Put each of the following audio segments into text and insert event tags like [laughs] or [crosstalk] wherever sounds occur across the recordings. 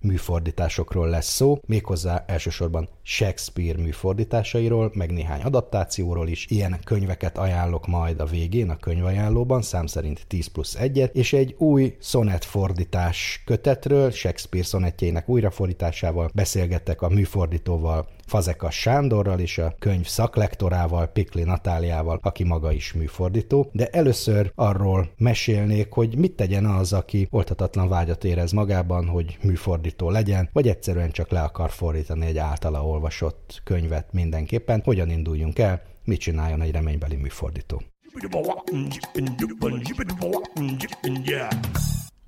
műfordításokról lesz szó, méghozzá elsősorban Shakespeare műfordításairól, meg néhány adaptációról is. Ilyen könyveket ajánlok majd a végén a könyvajánlóban, szám szerint 10 plusz 1 és egy új fordítás kötetről, Shakespeare szonetjeinek újrafordításával beszélgettek a műfordítóval Fazekas Sándorral és a könyv szaklektorával, Pikli Natáliával, aki maga is műfordító, de először arról mesélnék, hogy mit tegyen az, aki oltatatlan vágyat érez magában, hogy műfordító legyen, vagy egyszerűen csak le akar fordítani egy általa olvasott könyvet mindenképpen, hogyan induljunk el, mit csináljon egy reménybeli műfordító.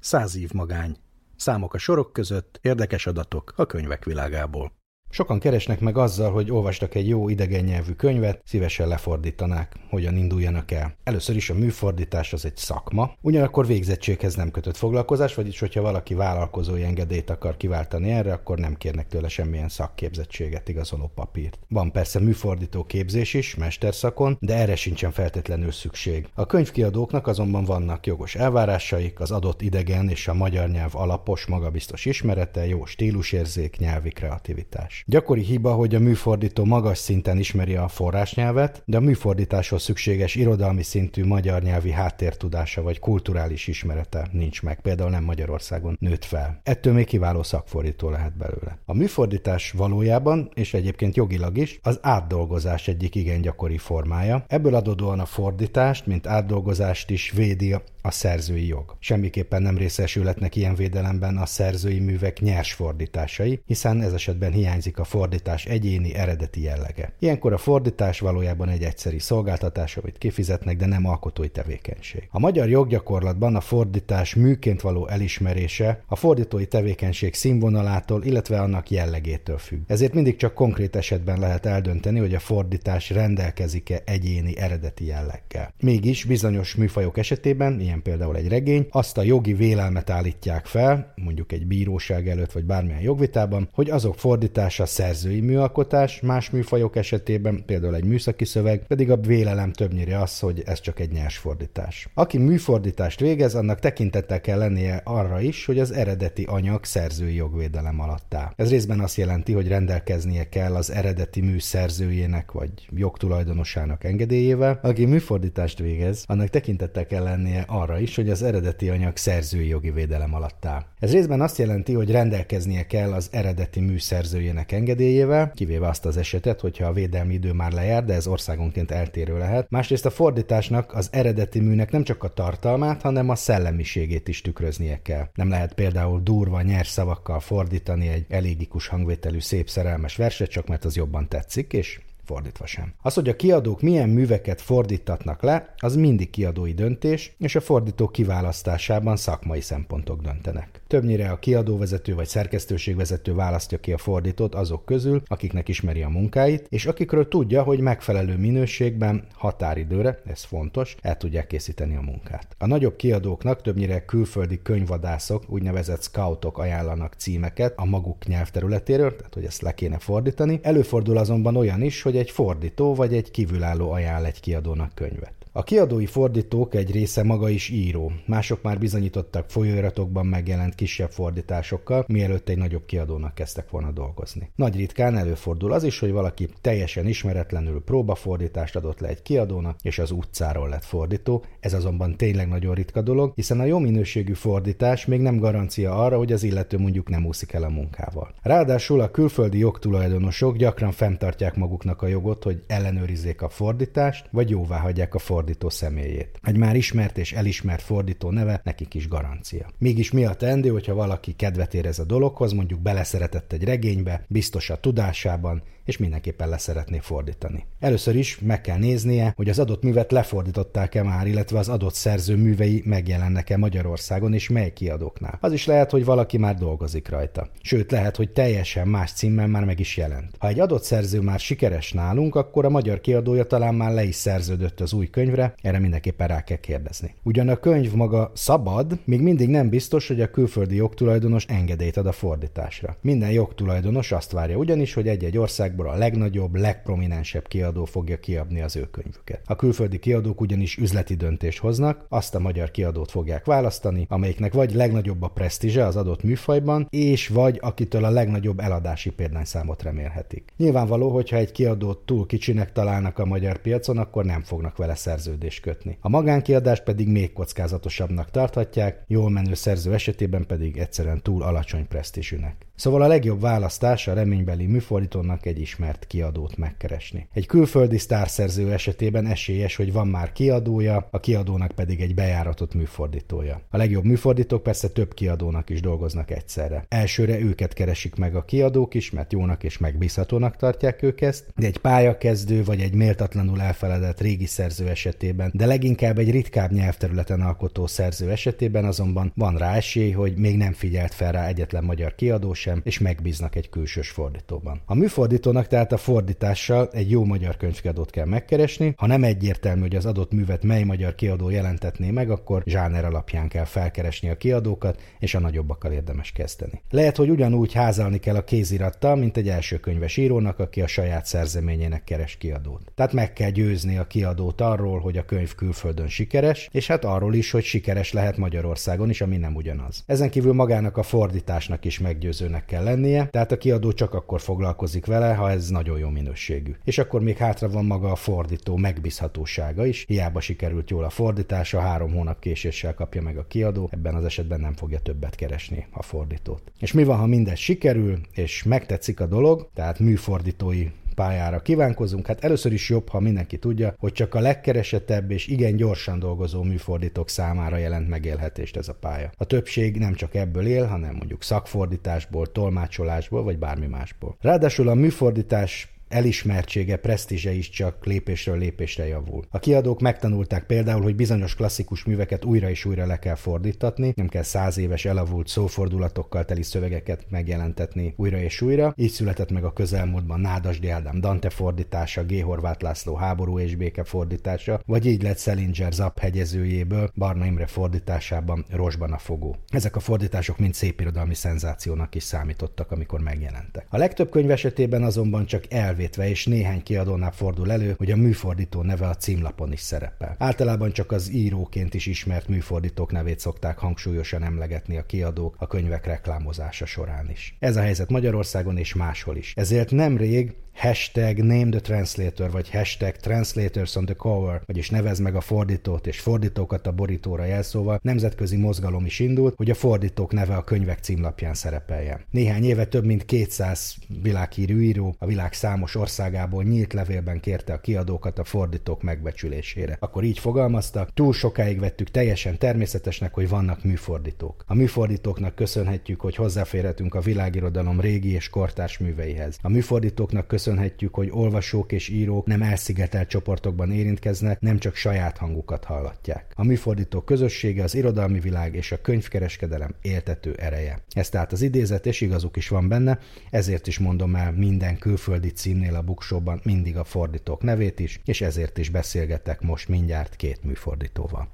Száz év magány. Számok a sorok között, érdekes adatok a könyvek világából. Sokan keresnek meg azzal, hogy olvastak egy jó idegen nyelvű könyvet, szívesen lefordítanák, hogyan induljanak el. Először is a műfordítás az egy szakma, ugyanakkor végzettséghez nem kötött foglalkozás, vagyis hogyha valaki vállalkozói engedélyt akar kiváltani erre, akkor nem kérnek tőle semmilyen szakképzettséget, igazoló papírt. Van persze műfordító képzés is, mesterszakon, de erre sincsen feltétlenül szükség. A könyvkiadóknak azonban vannak jogos elvárásaik, az adott idegen és a magyar nyelv alapos, magabiztos ismerete, jó stílusérzék, nyelvi kreativitás. Gyakori hiba, hogy a műfordító magas szinten ismeri a forrásnyelvet, de a műfordításhoz szükséges irodalmi szintű magyar nyelvi háttértudása vagy kulturális ismerete nincs meg, például nem Magyarországon nőtt fel. Ettől még kiváló szakfordító lehet belőle. A műfordítás valójában, és egyébként jogilag is, az átdolgozás egyik igen gyakori formája. Ebből adódóan a fordítást, mint átdolgozást is védi a szerzői jog. Semmiképpen nem részesülhetnek ilyen védelemben a szerzői művek nyers fordításai, hiszen ez esetben hiányzik a fordítás egyéni eredeti jellege. Ilyenkor a fordítás valójában egy egyszeri szolgáltatás, amit kifizetnek, de nem alkotói tevékenység. A magyar joggyakorlatban a fordítás műként való elismerése a fordítói tevékenység színvonalától, illetve annak jellegétől függ. Ezért mindig csak konkrét esetben lehet eldönteni, hogy a fordítás rendelkezik-e egyéni eredeti jelleggel. Mégis bizonyos műfajok esetében, ilyen például egy regény, azt a jogi vélelmet állítják fel, mondjuk egy bíróság előtt vagy bármilyen jogvitában, hogy azok fordítása szerzői műalkotás, más műfajok esetében, például egy műszaki szöveg, pedig a vélelem többnyire az, hogy ez csak egy nyers fordítás. Aki műfordítást végez, annak tekintettel kell lennie arra is, hogy az eredeti anyag szerzői jogvédelem alatt áll. Ez részben azt jelenti, hogy rendelkeznie kell az eredeti mű szerzőjének vagy jogtulajdonosának engedélyével. Aki műfordítást végez, annak tekintettel kell lennie arra is, hogy az eredeti anyag szerzői jogi védelem alatt áll. Ez részben azt jelenti, hogy rendelkeznie kell az eredeti mű szerzőjének engedélyével, kivéve azt az esetet, hogyha a védelmi idő már lejár, de ez országonként eltérő lehet. Másrészt a fordításnak az eredeti műnek nem csak a tartalmát, hanem a szellemiségét is tükröznie kell. Nem lehet például durva, nyers szavakkal fordítani egy elégikus hangvételű, szép szerelmes verset, csak mert az jobban tetszik, és fordítva sem. Az, hogy a kiadók milyen műveket fordítatnak le, az mindig kiadói döntés, és a fordító kiválasztásában szakmai szempontok döntenek. Többnyire a kiadóvezető vagy szerkesztőségvezető választja ki a fordítót azok közül, akiknek ismeri a munkáit, és akikről tudja, hogy megfelelő minőségben, határidőre, ez fontos, el tudják készíteni a munkát. A nagyobb kiadóknak többnyire külföldi könyvadászok, úgynevezett scoutok ajánlanak címeket a maguk nyelvterületéről, tehát hogy ezt le kéne fordítani. Előfordul azonban olyan is, hogy egy fordító vagy egy kívülálló ajánl egy kiadónak könyvet. A kiadói fordítók egy része maga is író, mások már bizonyítottak folyóiratokban megjelent kisebb fordításokkal, mielőtt egy nagyobb kiadónak kezdtek volna dolgozni. Nagy ritkán előfordul az is, hogy valaki teljesen ismeretlenül próbafordítást adott le egy kiadónak, és az utcáról lett fordító, ez azonban tényleg nagyon ritka dolog, hiszen a jó minőségű fordítás még nem garancia arra, hogy az illető mondjuk nem úszik el a munkával. Ráadásul a külföldi jogtulajdonosok gyakran fenntartják maguknak a jogot, hogy ellenőrizzék a fordítást, vagy jóvá hagyják a fordító személyét. Egy már ismert és elismert fordító neve nekik is garancia. Mégis mi a teendő, hogyha valaki kedvet érez a dologhoz, mondjuk beleszeretett egy regénybe, biztos a tudásában, és mindenképpen leszeretné fordítani. Először is meg kell néznie, hogy az adott művet lefordították-e már, illetve az adott szerző művei megjelennek-e Magyarországon, és mely kiadóknál. Az is lehet, hogy valaki már dolgozik rajta. Sőt, lehet, hogy teljesen más címmel már meg is jelent. Ha egy adott szerző már sikeres nálunk, akkor a magyar kiadója talán már le is szerződött az új könyvre, erre mindenképpen rá kell kérdezni. Ugyan a könyv maga szabad, még mindig nem biztos, hogy a külföldi jogtulajdonos engedélyt ad a fordításra. Minden jogtulajdonos azt várja ugyanis, hogy egy-egy ország országból a legnagyobb, legprominensebb kiadó fogja kiadni az ő könyvüket. A külföldi kiadók ugyanis üzleti döntést hoznak, azt a magyar kiadót fogják választani, amelyiknek vagy legnagyobb a presztízse az adott műfajban, és vagy akitől a legnagyobb eladási példányszámot remélhetik. Nyilvánvaló, hogyha egy kiadót túl kicsinek találnak a magyar piacon, akkor nem fognak vele szerződést kötni. A magánkiadást pedig még kockázatosabbnak tarthatják, jól menő szerző esetében pedig egyszerűen túl alacsony presztízsűnek. Szóval a legjobb választás a reménybeli műfordítónak egy ismert kiadót megkeresni. Egy külföldi sztárszerző esetében esélyes, hogy van már kiadója, a kiadónak pedig egy bejáratott műfordítója. A legjobb műfordítók persze több kiadónak is dolgoznak egyszerre. Elsőre őket keresik meg a kiadók is, mert jónak és megbízhatónak tartják őket, de egy pályakezdő vagy egy méltatlanul elfeledett régi szerző esetében, de leginkább egy ritkább nyelvterületen alkotó szerző esetében azonban van rá esély, hogy még nem figyelt fel rá egyetlen magyar kiadó sem, és megbíznak egy külsős fordítóban. A műfordítónak tehát a fordítással egy jó magyar könyvkiadót kell megkeresni. Ha nem egyértelmű, hogy az adott művet mely magyar kiadó jelentetné meg, akkor zsáner alapján kell felkeresni a kiadókat, és a nagyobbakkal érdemes kezdeni. Lehet, hogy ugyanúgy házalni kell a kézirattal, mint egy első könyves írónak, aki a saját szerzeményének keres kiadót. Tehát meg kell győzni a kiadót arról, hogy a könyv külföldön sikeres, és hát arról is, hogy sikeres lehet Magyarországon is, ami nem ugyanaz. Ezen kívül magának a fordításnak is meggyőzőnek minőségnek kell lennie, tehát a kiadó csak akkor foglalkozik vele, ha ez nagyon jó minőségű. És akkor még hátra van maga a fordító megbízhatósága is, hiába sikerült jól a fordítása, három hónap késéssel kapja meg a kiadó, ebben az esetben nem fogja többet keresni a fordítót. És mi van, ha mindez sikerül, és megtetszik a dolog, tehát műfordítói pályára kívánkozunk, hát először is jobb, ha mindenki tudja, hogy csak a legkeresettebb és igen gyorsan dolgozó műfordítók számára jelent megélhetést ez a pálya. A többség nem csak ebből él, hanem mondjuk szakfordításból, tolmácsolásból vagy bármi másból. Ráadásul a műfordítás elismertsége, presztízse is csak lépésről lépésre javul. A kiadók megtanulták például, hogy bizonyos klasszikus műveket újra és újra le kell fordítatni, nem kell száz éves elavult szófordulatokkal teli szövegeket megjelentetni újra és újra. Így született meg a közelmúltban Nádasdi Ádám Dante fordítása, G. Horváth László háború és béke fordítása, vagy így lett Selinger Zapp hegyezőjéből Barna Imre fordításában Rosban a fogó. Ezek a fordítások mind szépirodalmi szenzációnak is számítottak, amikor megjelentek. A legtöbb könyv esetében azonban csak elvé elvétve, és néhány kiadónál fordul elő, hogy a műfordító neve a címlapon is szerepel. Általában csak az íróként is ismert műfordítók nevét szokták hangsúlyosan emlegetni a kiadók a könyvek reklámozása során is. Ez a helyzet Magyarországon és máshol is. Ezért nemrég hashtag name the translator, vagy hashtag translators on the cover, vagyis nevez meg a fordítót és fordítókat a borítóra jelszóval, nemzetközi mozgalom is indult, hogy a fordítók neve a könyvek címlapján szerepeljen. Néhány éve több mint 200 világhírű író a világ számos országából nyílt levélben kérte a kiadókat a fordítók megbecsülésére. Akkor így fogalmaztak, túl sokáig vettük teljesen természetesnek, hogy vannak műfordítók. A műfordítóknak köszönhetjük, hogy hozzáférhetünk a világirodalom régi és kortárs műveihez. A műfordítóknak köszönhetjük, köszönhetjük, hogy olvasók és írók nem elszigetelt csoportokban érintkeznek, nem csak saját hangukat hallatják. A műfordítók közössége az irodalmi világ és a könyvkereskedelem éltető ereje. Ez tehát az idézet, és igazuk is van benne, ezért is mondom el minden külföldi címnél a buksóban mindig a fordítók nevét is, és ezért is beszélgetek most mindjárt két műfordítóval.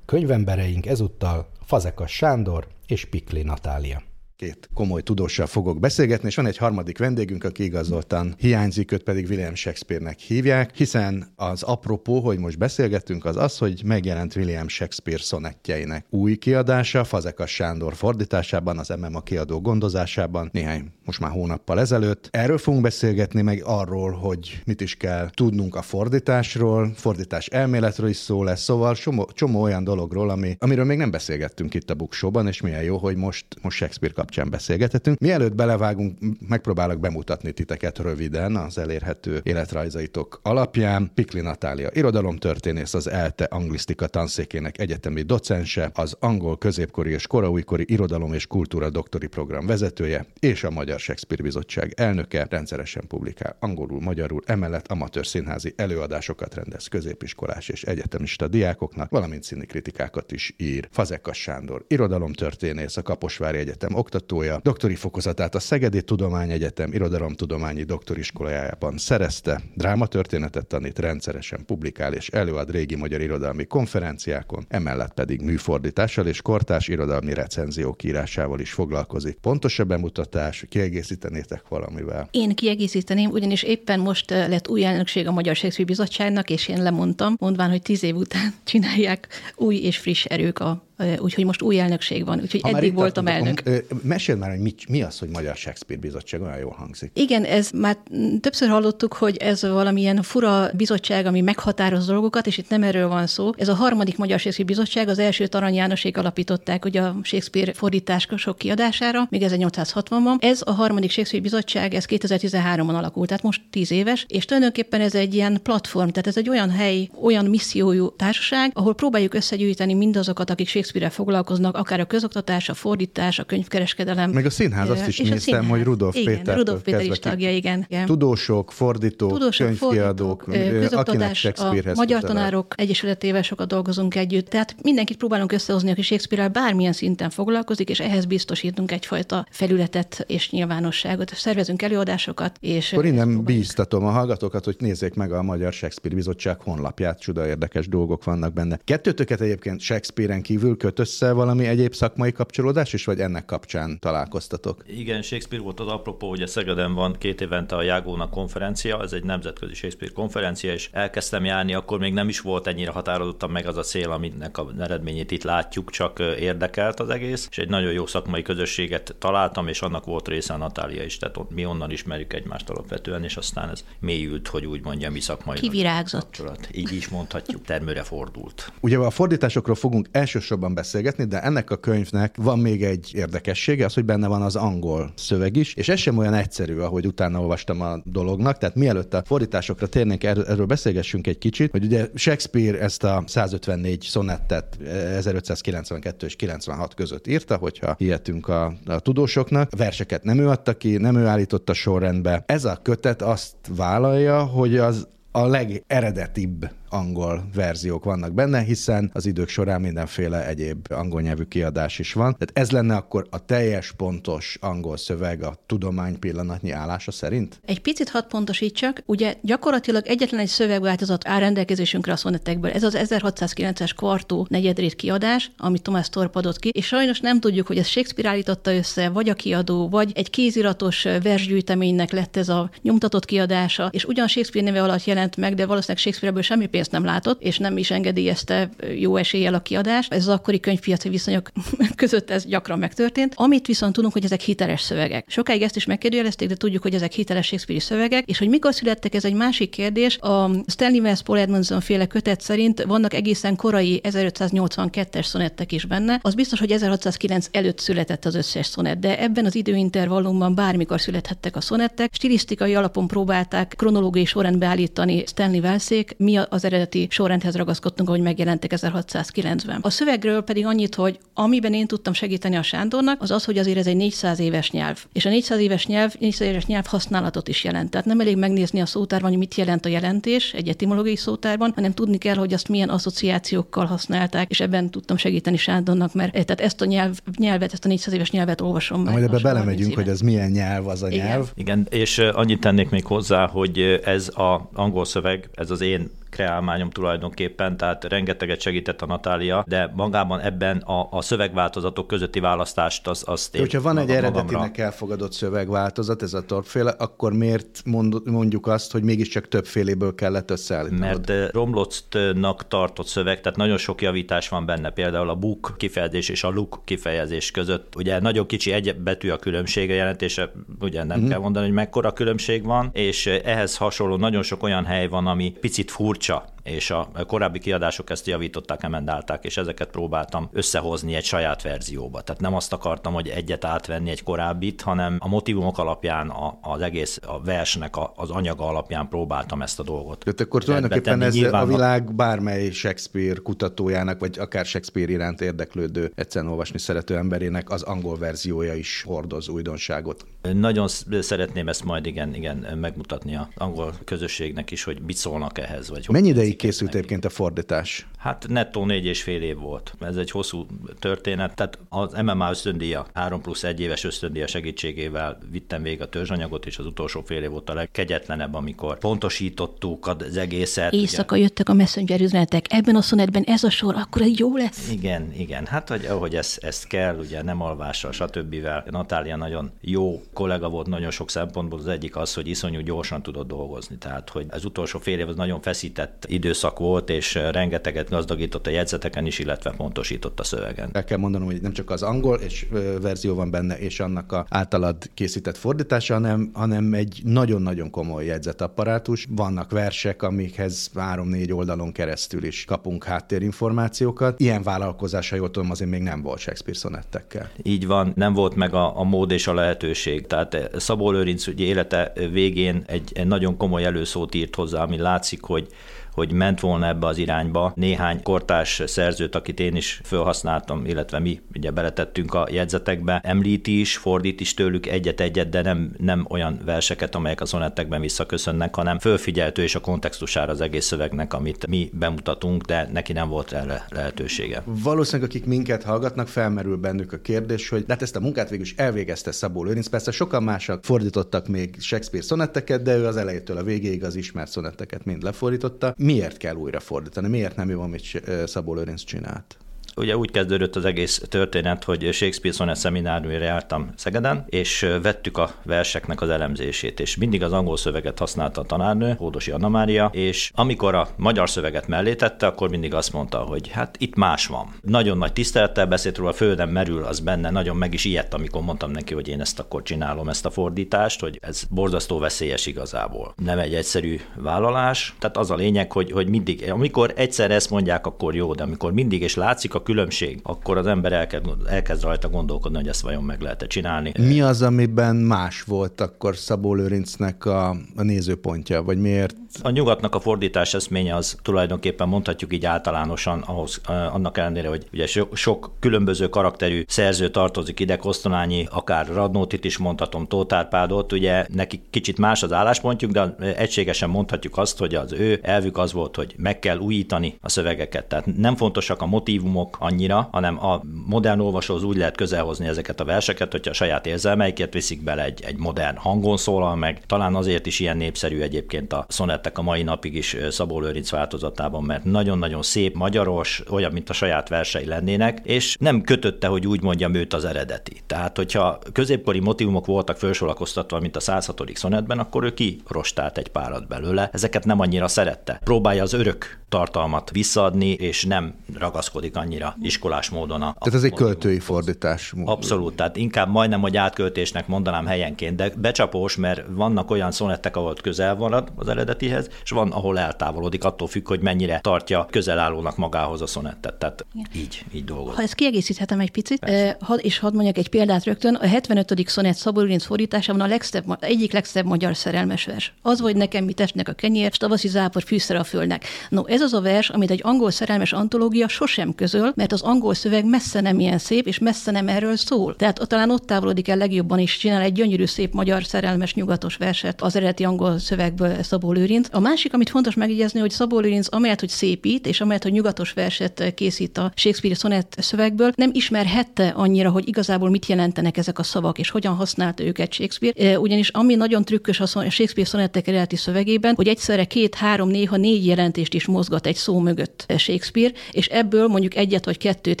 Könyvembereink ezúttal Fazekas Sándor és Pikli Natália. Két komoly tudóssal fogok beszélgetni, és van egy harmadik vendégünk, aki igazoltan hiányzik, őt pedig William Shakespeare-nek hívják, hiszen az apropó, hogy most beszélgetünk, az az, hogy megjelent William Shakespeare szonettjeinek új kiadása, Fazekas Sándor fordításában, az MMA kiadó gondozásában, néhány most már hónappal ezelőtt. Erről fogunk beszélgetni, meg arról, hogy mit is kell tudnunk a fordításról, fordítás elméletről is szó lesz, szóval csomó, csomó olyan dologról, ami, amiről még nem beszélgettünk itt a Buksóban, és milyen jó, hogy most, most Shakespeare kapcsán beszélgethetünk. Mielőtt belevágunk, megpróbálok bemutatni titeket röviden az elérhető életrajzaitok alapján. Pikli Natália, irodalomtörténész, az ELTE anglisztika tanszékének egyetemi docense, az angol középkori és koraújkori irodalom és kultúra doktori program vezetője, és a Magyar Shakespeare Bizottság elnöke, rendszeresen publikál angolul, magyarul, emellett amatőr színházi előadásokat rendez középiskolás és egyetemista diákoknak, valamint színi kritikákat is ír. Fazekas Sándor, irodalomtörténész, a Kaposvári Egyetem oktatója, doktori fokozatát a Szegedi Tudományegyetem irodalomtudományi doktoriskolájában szerezte, drámatörténetet tanít, rendszeresen publikál és előad régi magyar irodalmi konferenciákon, emellett pedig műfordítással és kortás irodalmi recenziók írásával is foglalkozik. Pontosabb bemutatás, kiegészítenétek valamivel? Én kiegészíteném, ugyanis éppen most eh, lett új elnökség a Magyar Shakespeare Bizottságnak, és én lemondtam, mondván, hogy tíz év után [laughs] csinálják új és friss erők a úgyhogy most új elnökség van, úgyhogy ha eddig voltam elnök. Mesél már, hogy mi, mi az, hogy Magyar Shakespeare Bizottság, olyan jól hangzik. Igen, ez már többször hallottuk, hogy ez valamilyen fura bizottság, ami meghatároz dolgokat, és itt nem erről van szó. Ez a harmadik Magyar Shakespeare Bizottság, az első Arany Jánosék alapították ugye a Shakespeare fordítások kiadására, még 1860-ban. Ez a harmadik Shakespeare Bizottság, ez 2013-ban alakult, tehát most 10 éves, és tulajdonképpen ez egy ilyen platform, tehát ez egy olyan hely, olyan missziójú társaság, ahol próbáljuk összegyűjteni mindazokat, akik Shakespeare Shakespeare-rel foglalkoznak, akár a közoktatás, a fordítás, a könyvkereskedelem. Meg a színház, azt is néztem, színház. hogy Rudolf igen, Péter. Rudolf Péter is tagja, igen. igen. Tudósok, fordítók, Tudósok, könyvkiadók, közoktatás, a Magyar Tanárok Egyesületével sokat dolgozunk együtt. Tehát mindenkit próbálunk összehozni, aki Shakespeare-rel bármilyen szinten foglalkozik, és ehhez biztosítunk egyfajta felületet és nyilvánosságot. Szervezünk előadásokat. És Akkor innen bíztatom a hallgatókat, hogy nézzék meg a Magyar Shakespeare Bizottság honlapját, csuda érdekes dolgok vannak benne. Kettőtöket egyébként Shakespeare-en kívül köt össze valami egyéb szakmai kapcsolódás is, vagy ennek kapcsán találkoztatok? Igen, Shakespeare volt az apropó, hogy a Szegeden van két évente a Jágónak konferencia, ez egy nemzetközi Shakespeare konferencia, és elkezdtem járni, akkor még nem is volt ennyire határozottan meg az a cél, aminek a eredményét itt látjuk, csak érdekelt az egész, és egy nagyon jó szakmai közösséget találtam, és annak volt része a Natália is, tehát ott mi onnan ismerjük egymást alapvetően, és aztán ez mélyült, hogy úgy mondjam, mi szakmai Kivirágzott. Kapcsolat. Így is mondhatjuk, termőre fordult. Ugye a fordításokról fogunk elsősorban beszélgetni, de ennek a könyvnek van még egy érdekessége, az, hogy benne van az angol szöveg is, és ez sem olyan egyszerű, ahogy utána olvastam a dolognak. Tehát mielőtt a fordításokra térnénk, erről beszélgessünk egy kicsit, hogy ugye Shakespeare ezt a 154 szonettet 1592 és 96 között írta, hogyha hihetünk a, a tudósoknak. Verseket nem ő adta ki, nem ő állította sorrendbe. Ez a kötet azt vállalja, hogy az a legeredetibb angol verziók vannak benne, hiszen az idők során mindenféle egyéb angol nyelvű kiadás is van. Tehát ez lenne akkor a teljes pontos angol szöveg a tudomány pillanatnyi állása szerint? Egy picit hat pontosítsak, ugye gyakorlatilag egyetlen egy szövegváltozat áll rendelkezésünkre a szonetekből. Ez az 1609-es kvartó negyedrét kiadás, amit Thomas Thorpe adott ki, és sajnos nem tudjuk, hogy ez Shakespeare állította össze, vagy a kiadó, vagy egy kéziratos versgyűjteménynek lett ez a nyomtatott kiadása, és ugyan Shakespeare neve alatt jelent meg, de valószínűleg Shakespeare-ből semmi pénzt nem látott, és nem is engedélyezte jó eséllyel a kiadást. Ez az akkori könyvpiaci viszonyok [laughs] között ez gyakran megtörtént. Amit viszont tudunk, hogy ezek hiteles szövegek. Sokáig ezt is megkérdőjelezték, de tudjuk, hogy ezek hiteles Shakespeare szövegek, és hogy mikor születtek, ez egy másik kérdés. A Stanley Wells Paul Edmondson féle kötet szerint vannak egészen korai 1582-es szonettek is benne. Az biztos, hogy 1609 előtt született az összes szonet, de ebben az időintervallumban bármikor születhettek a szonettek. Stilisztikai alapon próbálták kronológiai sorrendbe állítani Stanley Wells-ék, mi az eredeti sorrendhez ragaszkodtunk, ahogy megjelentek 1690-ben. A szövegről pedig annyit, hogy amiben én tudtam segíteni a Sándornak, az az, hogy azért ez egy 400 éves nyelv. És a 400 éves nyelv, 400 éves nyelv használatot is jelent. Tehát nem elég megnézni a szótárban, hogy mit jelent a jelentés egy etimológiai szótárban, hanem tudni kell, hogy azt milyen asszociációkkal használták, és ebben tudtam segíteni Sándornak, mert eh, tehát ezt a nyelv, nyelvet, ezt a 400 éves nyelvet olvasom meg. Majd ebbe belemegyünk, hogy ez milyen nyelv az a Igen. nyelv. Igen, és annyit tennék még hozzá, hogy ez a angol szöveg, ez az én kreálmányom tulajdonképpen, tehát rengeteget segített a Natália, de magában ebben a, a szövegváltozatok közötti választást az, azt én Hogyha van egy eredetinek magamra... elfogadott szövegváltozat, ez a torpféle, akkor miért mond, mondjuk azt, hogy mégiscsak többféléből kellett összeállítani? Mert romlottnak tartott szöveg, tehát nagyon sok javítás van benne, például a book kifejezés és a look kifejezés között. Ugye nagyon kicsi egy betű a különbség a jelentése, ugye nem uh-huh. kell mondani, hogy mekkora különbség van, és eh, ehhez hasonló nagyon sok olyan hely van, ami picit furcsa, Sure és a korábbi kiadások ezt javították, emendálták, és ezeket próbáltam összehozni egy saját verzióba. Tehát nem azt akartam, hogy egyet átvenni egy korábbit, hanem a motivumok alapján, az egész a versnek az anyaga alapján próbáltam ezt a dolgot. Tehát akkor tulajdonképpen ez nyilván... a világ bármely Shakespeare kutatójának, vagy akár Shakespeare iránt érdeklődő, egyszerűen olvasni szerető emberének az angol verziója is hordoz újdonságot. Nagyon szeretném ezt majd igen, igen megmutatni az angol közösségnek is, hogy mit szólnak ehhez. Vagy Mennyi ideig készült egyébként a fordítás? Hát nettó négy és fél év volt. Ez egy hosszú történet. Tehát az MMA ösztöndíja, 3 plusz egy éves ösztöndíja segítségével vittem végig a törzsanyagot, és az utolsó fél év volt a legkegyetlenebb, amikor pontosítottuk az egészet. Éjszaka ugye. jöttek a messenger üzenetek. Ebben a szonetben ez a sor, akkor egy jó lesz. Igen, igen. Hát, hogy ahogy ezt, ezt kell, ugye nem alvással, stb. Natália nagyon jó kollega volt nagyon sok szempontból. Az egyik az, hogy iszonyú gyorsan tudott dolgozni. Tehát, hogy az utolsó fél év az nagyon feszített időszak volt, és rengeteget gazdagított a jegyzeteken is, illetve pontosított a szövegen. El kell mondanom, hogy nem csak az angol és verzió van benne, és annak a általad készített fordítása, hanem, hanem egy nagyon-nagyon komoly jegyzetapparátus. Vannak versek, amikhez három-négy oldalon keresztül is kapunk háttérinformációkat. Ilyen vállalkozása, jól tudom, azért még nem volt Shakespeare szonettekkel. Így van, nem volt meg a, a mód és a lehetőség. Tehát Szabó Lőrinc ugye élete végén egy, egy nagyon komoly előszót írt hozzá, ami látszik, hogy hogy ment volna ebbe az irányba. Néhány kortárs szerzőt, akit én is felhasználtam, illetve mi ugye beletettünk a jegyzetekbe, említi is, fordít is tőlük egyet-egyet, de nem, nem olyan verseket, amelyek a szonettekben visszaköszönnek, hanem fölfigyeltő és a kontextusára az egész szövegnek, amit mi bemutatunk, de neki nem volt erre lehetősége. Valószínűleg, akik minket hallgatnak, felmerül bennük a kérdés, hogy de hát ezt a munkát végül is elvégezte Szabó Lőrinc. Persze sokan mások fordítottak még Shakespeare szonetteket, de ő az elejétől a végéig az ismert szonetteket mind lefordította miért kell újra fordítani? Miért nem jó, amit Szabó Lőrinc csinált? Ugye úgy kezdődött az egész történet, hogy Shakespeare Sonnet szemináriumra jártam Szegeden, és vettük a verseknek az elemzését, és mindig az angol szöveget használta a tanárnő, Hódosi Anna Mária, és amikor a magyar szöveget mellé tette, akkor mindig azt mondta, hogy hát itt más van. Nagyon nagy tisztelettel beszélt róla, földem merül az benne, nagyon meg is ijedt, amikor mondtam neki, hogy én ezt akkor csinálom, ezt a fordítást, hogy ez borzasztó veszélyes igazából. Nem egy egyszerű vállalás, tehát az a lényeg, hogy, hogy mindig, amikor egyszer ezt mondják, akkor jó, de amikor mindig és látszik a különbség, akkor az ember elkezd, elkezd rajta gondolkodni, hogy ezt vajon meg lehet-e csinálni. Mi az, amiben más volt akkor Szabó Lőrincnek a, a nézőpontja, vagy miért a nyugatnak a fordítás eszménye az tulajdonképpen mondhatjuk így általánosan ahhoz, annak ellenére, hogy ugye sok, sok különböző karakterű szerző tartozik ide, Kosztolányi, akár Radnótit is mondhatom, Tótárpádot, ugye neki kicsit más az álláspontjuk, de egységesen mondhatjuk azt, hogy az ő elvük az volt, hogy meg kell újítani a szövegeket. Tehát nem fontosak a motivumok annyira, hanem a modern olvasóhoz úgy lehet közelhozni ezeket a verseket, hogyha a saját érzelmeiket viszik bele egy, egy modern hangon szólal meg. Talán azért is ilyen népszerű egyébként a szonet születtek a mai napig is Szabó Lőrinc változatában, mert nagyon-nagyon szép, magyaros, olyan, mint a saját versei lennének, és nem kötötte, hogy úgy mondjam őt az eredeti. Tehát, hogyha középkori motivumok voltak felsolakoztatva, mint a 106. szonetben, akkor ő kirostált egy párat belőle. Ezeket nem annyira szerette. Próbálja az örök tartalmat visszaadni, és nem ragaszkodik annyira iskolás módon. A, tehát ez egy költői fordítás. Abszolút, tehát inkább majdnem, hogy átköltésnek mondanám helyenként, de becsapós, mert vannak olyan szonettek, ahol közel van az eredeti eredetihez, és van, ahol eltávolodik, attól függ, hogy mennyire tartja közelállónak magához a szonettet. Tehát Igen. így, így dolgozik. Ha ezt kiegészíthetem egy picit, eh, had, és hadd mondjak egy példát rögtön, a 75. szonett Szabó Lőrinc fordításában a legszebb, egyik legszebb magyar szerelmes vers. Az, hogy nekem mit esnek a kenyér, tavaszi zápor fűszer a földnek. No, ez az a vers, amit egy angol szerelmes antológia sosem közöl, mert az angol szöveg messze nem ilyen szép, és messze nem erről szól. Tehát talán ott távolodik el legjobban is, csinál egy gyönyörű szép magyar szerelmes nyugatos verset az eredeti angol szövegből Szabó Lőrinc, Lőrinc. A másik, amit fontos megjegyezni, hogy Szabó Lőrinc amellett, hogy szépít, és amellett, hogy nyugatos verset készít a Shakespeare szonett szövegből, nem ismerhette annyira, hogy igazából mit jelentenek ezek a szavak, és hogyan használta őket Shakespeare. Ugyanis ami nagyon trükkös a Shakespeare szonettek eredeti szövegében, hogy egyszerre két, három, néha négy jelentést is mozgat egy szó mögött Shakespeare, és ebből mondjuk egyet vagy kettőt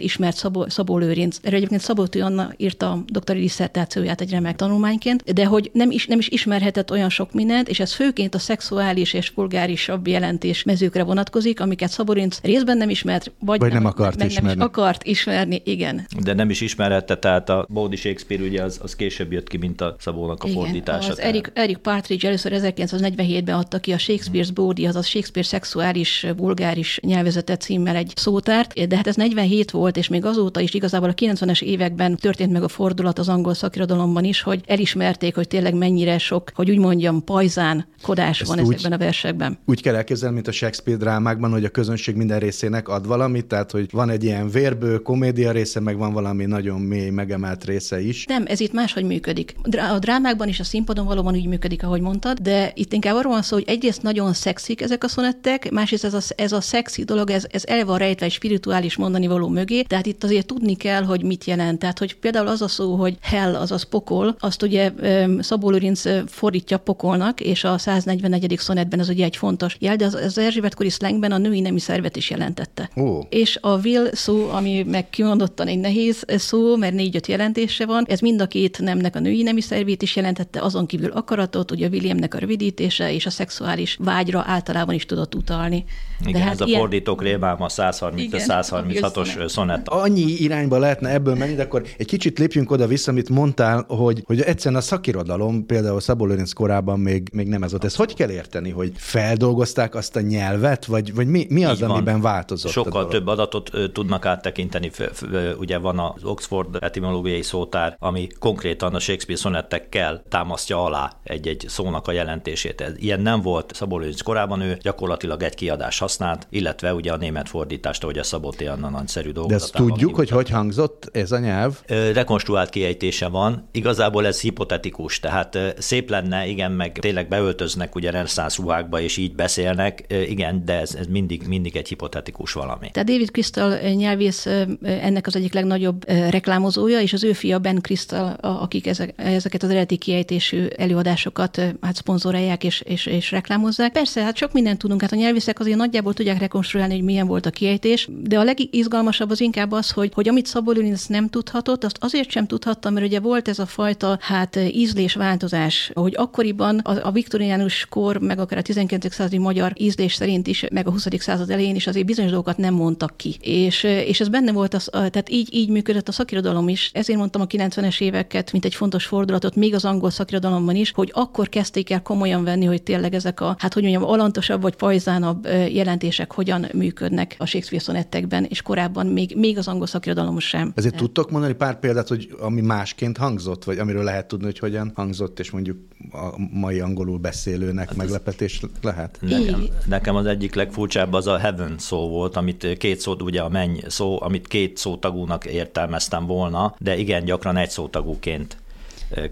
ismert Szabó, Szabó Lőrinc. Erről egyébként Szabó Anna írta a doktori diszertációját egy remek tanulmányként, de hogy nem is, nem is ismerhetett olyan sok mindent, és ez főként a szexuális és vulgárisabb jelentés mezőkre vonatkozik, amiket Szaborinc részben nem ismert, vagy, vagy nem, nem akart meg ismerni. Nem is akart ismerni, igen. De nem is ismerhette, tehát a Bódi Shakespeare ugye az, az később jött ki, mint a Szabónak a igen, fordítása. Az Eric, Eric Partridge először 1947-ben adta ki a Shakespeare's Bódi, azaz Shakespeare szexuális, vulgáris nyelvezete címmel egy szótárt, de hát ez 47 volt, és még azóta is igazából a 90-es években történt meg a fordulat az angol szakirodalomban is, hogy elismerték, hogy tényleg mennyire sok, hogy úgy mondjam, pajzán kodás Ezt van úgy, ezekben a versekben. Úgy kell elképzelni, mint a Shakespeare drámákban, hogy a közönség minden részének ad valamit, tehát hogy van egy ilyen vérbő komédia része, meg van valami nagyon mély, megemelt része is. Nem, ez itt máshogy működik. A drámákban is a színpadon valóban úgy működik, ahogy mondtad, de itt inkább arról van szó, hogy egyrészt nagyon szexik ezek a szonettek, másrészt ez a, ez a szexi dolog, ez, ez el van rejtve egy spirituális mondani való mögé, tehát itt azért tudni kell, hogy mit jelent. Tehát, hogy például az a szó, hogy hell, azaz pokol, azt ugye Szabó Lőrinc fordítja pokolnak, és a 144. szonetben ez ugye egy fontos jel, de az, az Erzsébetkori szlengben a női nemi szervet is jelentette. Oh. És a will szó, ami meg kimondottan egy nehéz szó, mert négy-öt jelentése van, ez mind a két nemnek a női nemi szervét is jelentette, azon kívül akaratot, ugye a Williamnek a rövidítése és a szexuális vágyra általában is tudott utalni. Igen, de hát ez a ilyen... fordítók rémálma 130-136-os szonett. Annyi irányba lehetne ebből menni, de akkor egy kicsit lépjünk oda-vissza, amit mondtál, hogy, hogy egyszerűen a szakirodalom, például Szabó Lőrinc korában még, még nem ez volt. Ez hogy kell érteni, hogy feldolgozták azt a nyelvet, vagy, vagy mi, mi az, amiben változott? Sokkal több adatot ö, tudnak áttekinteni. F, f, ugye van az Oxford etimológiai szótár, ami konkrétan a Shakespeare szonettekkel támasztja alá egy-egy szónak a jelentését. Ez, ilyen nem volt Szabó Lőrinc korában, ő gyakorlatilag egy kiadás használt, illetve ugye a német fordítást, ahogy a Szabó T. Anna nagyszerű De ezt tudjuk, hogy hogy hangzott ez a nyelv? Rekonstruált kiejtése van. Igazából ez hipotetikus, tehát szép lenne, igen, meg tényleg beöltöznek ugye reneszánsz ruhákba, és így beszélnek, igen, de ez, ez mindig, mindig egy hipotetikus valami. Tehát David Crystal nyelvész ennek az egyik legnagyobb reklámozója, és az ő fia Ben Crystal, akik ezek, ezeket az eredeti kiejtésű előadásokat hát szponzorálják és, és, és reklámozzák. Persze, hát sok mindent tudunk, hát a nyelvészek azért nagyjából tudják rekonstruálni, hogy milyen volt a kiejtés, de a legizgalmasabb az inkább az, hogy, hogy amit Szabó Lőrinc nem tudhatott, azt azért sem tudhatta, mert ugye volt ez a fajta hát ízlésváltozás, hogy akkoriban a, a viktoriánus kor, meg akár a 19. századi magyar ízlés szerint is, meg a 20. század elején is azért bizonyos dolgokat nem mondtak ki. És, és ez benne volt, az, tehát így, így működött a szakirodalom is. Ezért mondtam a 90-es éveket, mint egy fontos fordulatot, még az angol szakirodalomban is, hogy akkor kezdték el komolyan venni, hogy tényleg ezek a, hát hogy mondjam, alantosabb vagy pajzánabb jelentések hogyan működnek a Shakespeare szonettekben, és korábban még, még az angol szakirodalom sem. Ezért tudtok mondani pár példát, hogy ami másként hangzott, vagy amiről lehet tudni, hogy hogyan hangzott, és mondjuk a mai angolul beszélőnek hát meglepetés lehet? Nekem, nekem az egyik legfurcsább az a heaven szó volt, amit két szó, ugye a menny szó, amit két szótagúnak értelmeztem volna, de igen, gyakran egy szótagúként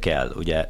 kell. Ugye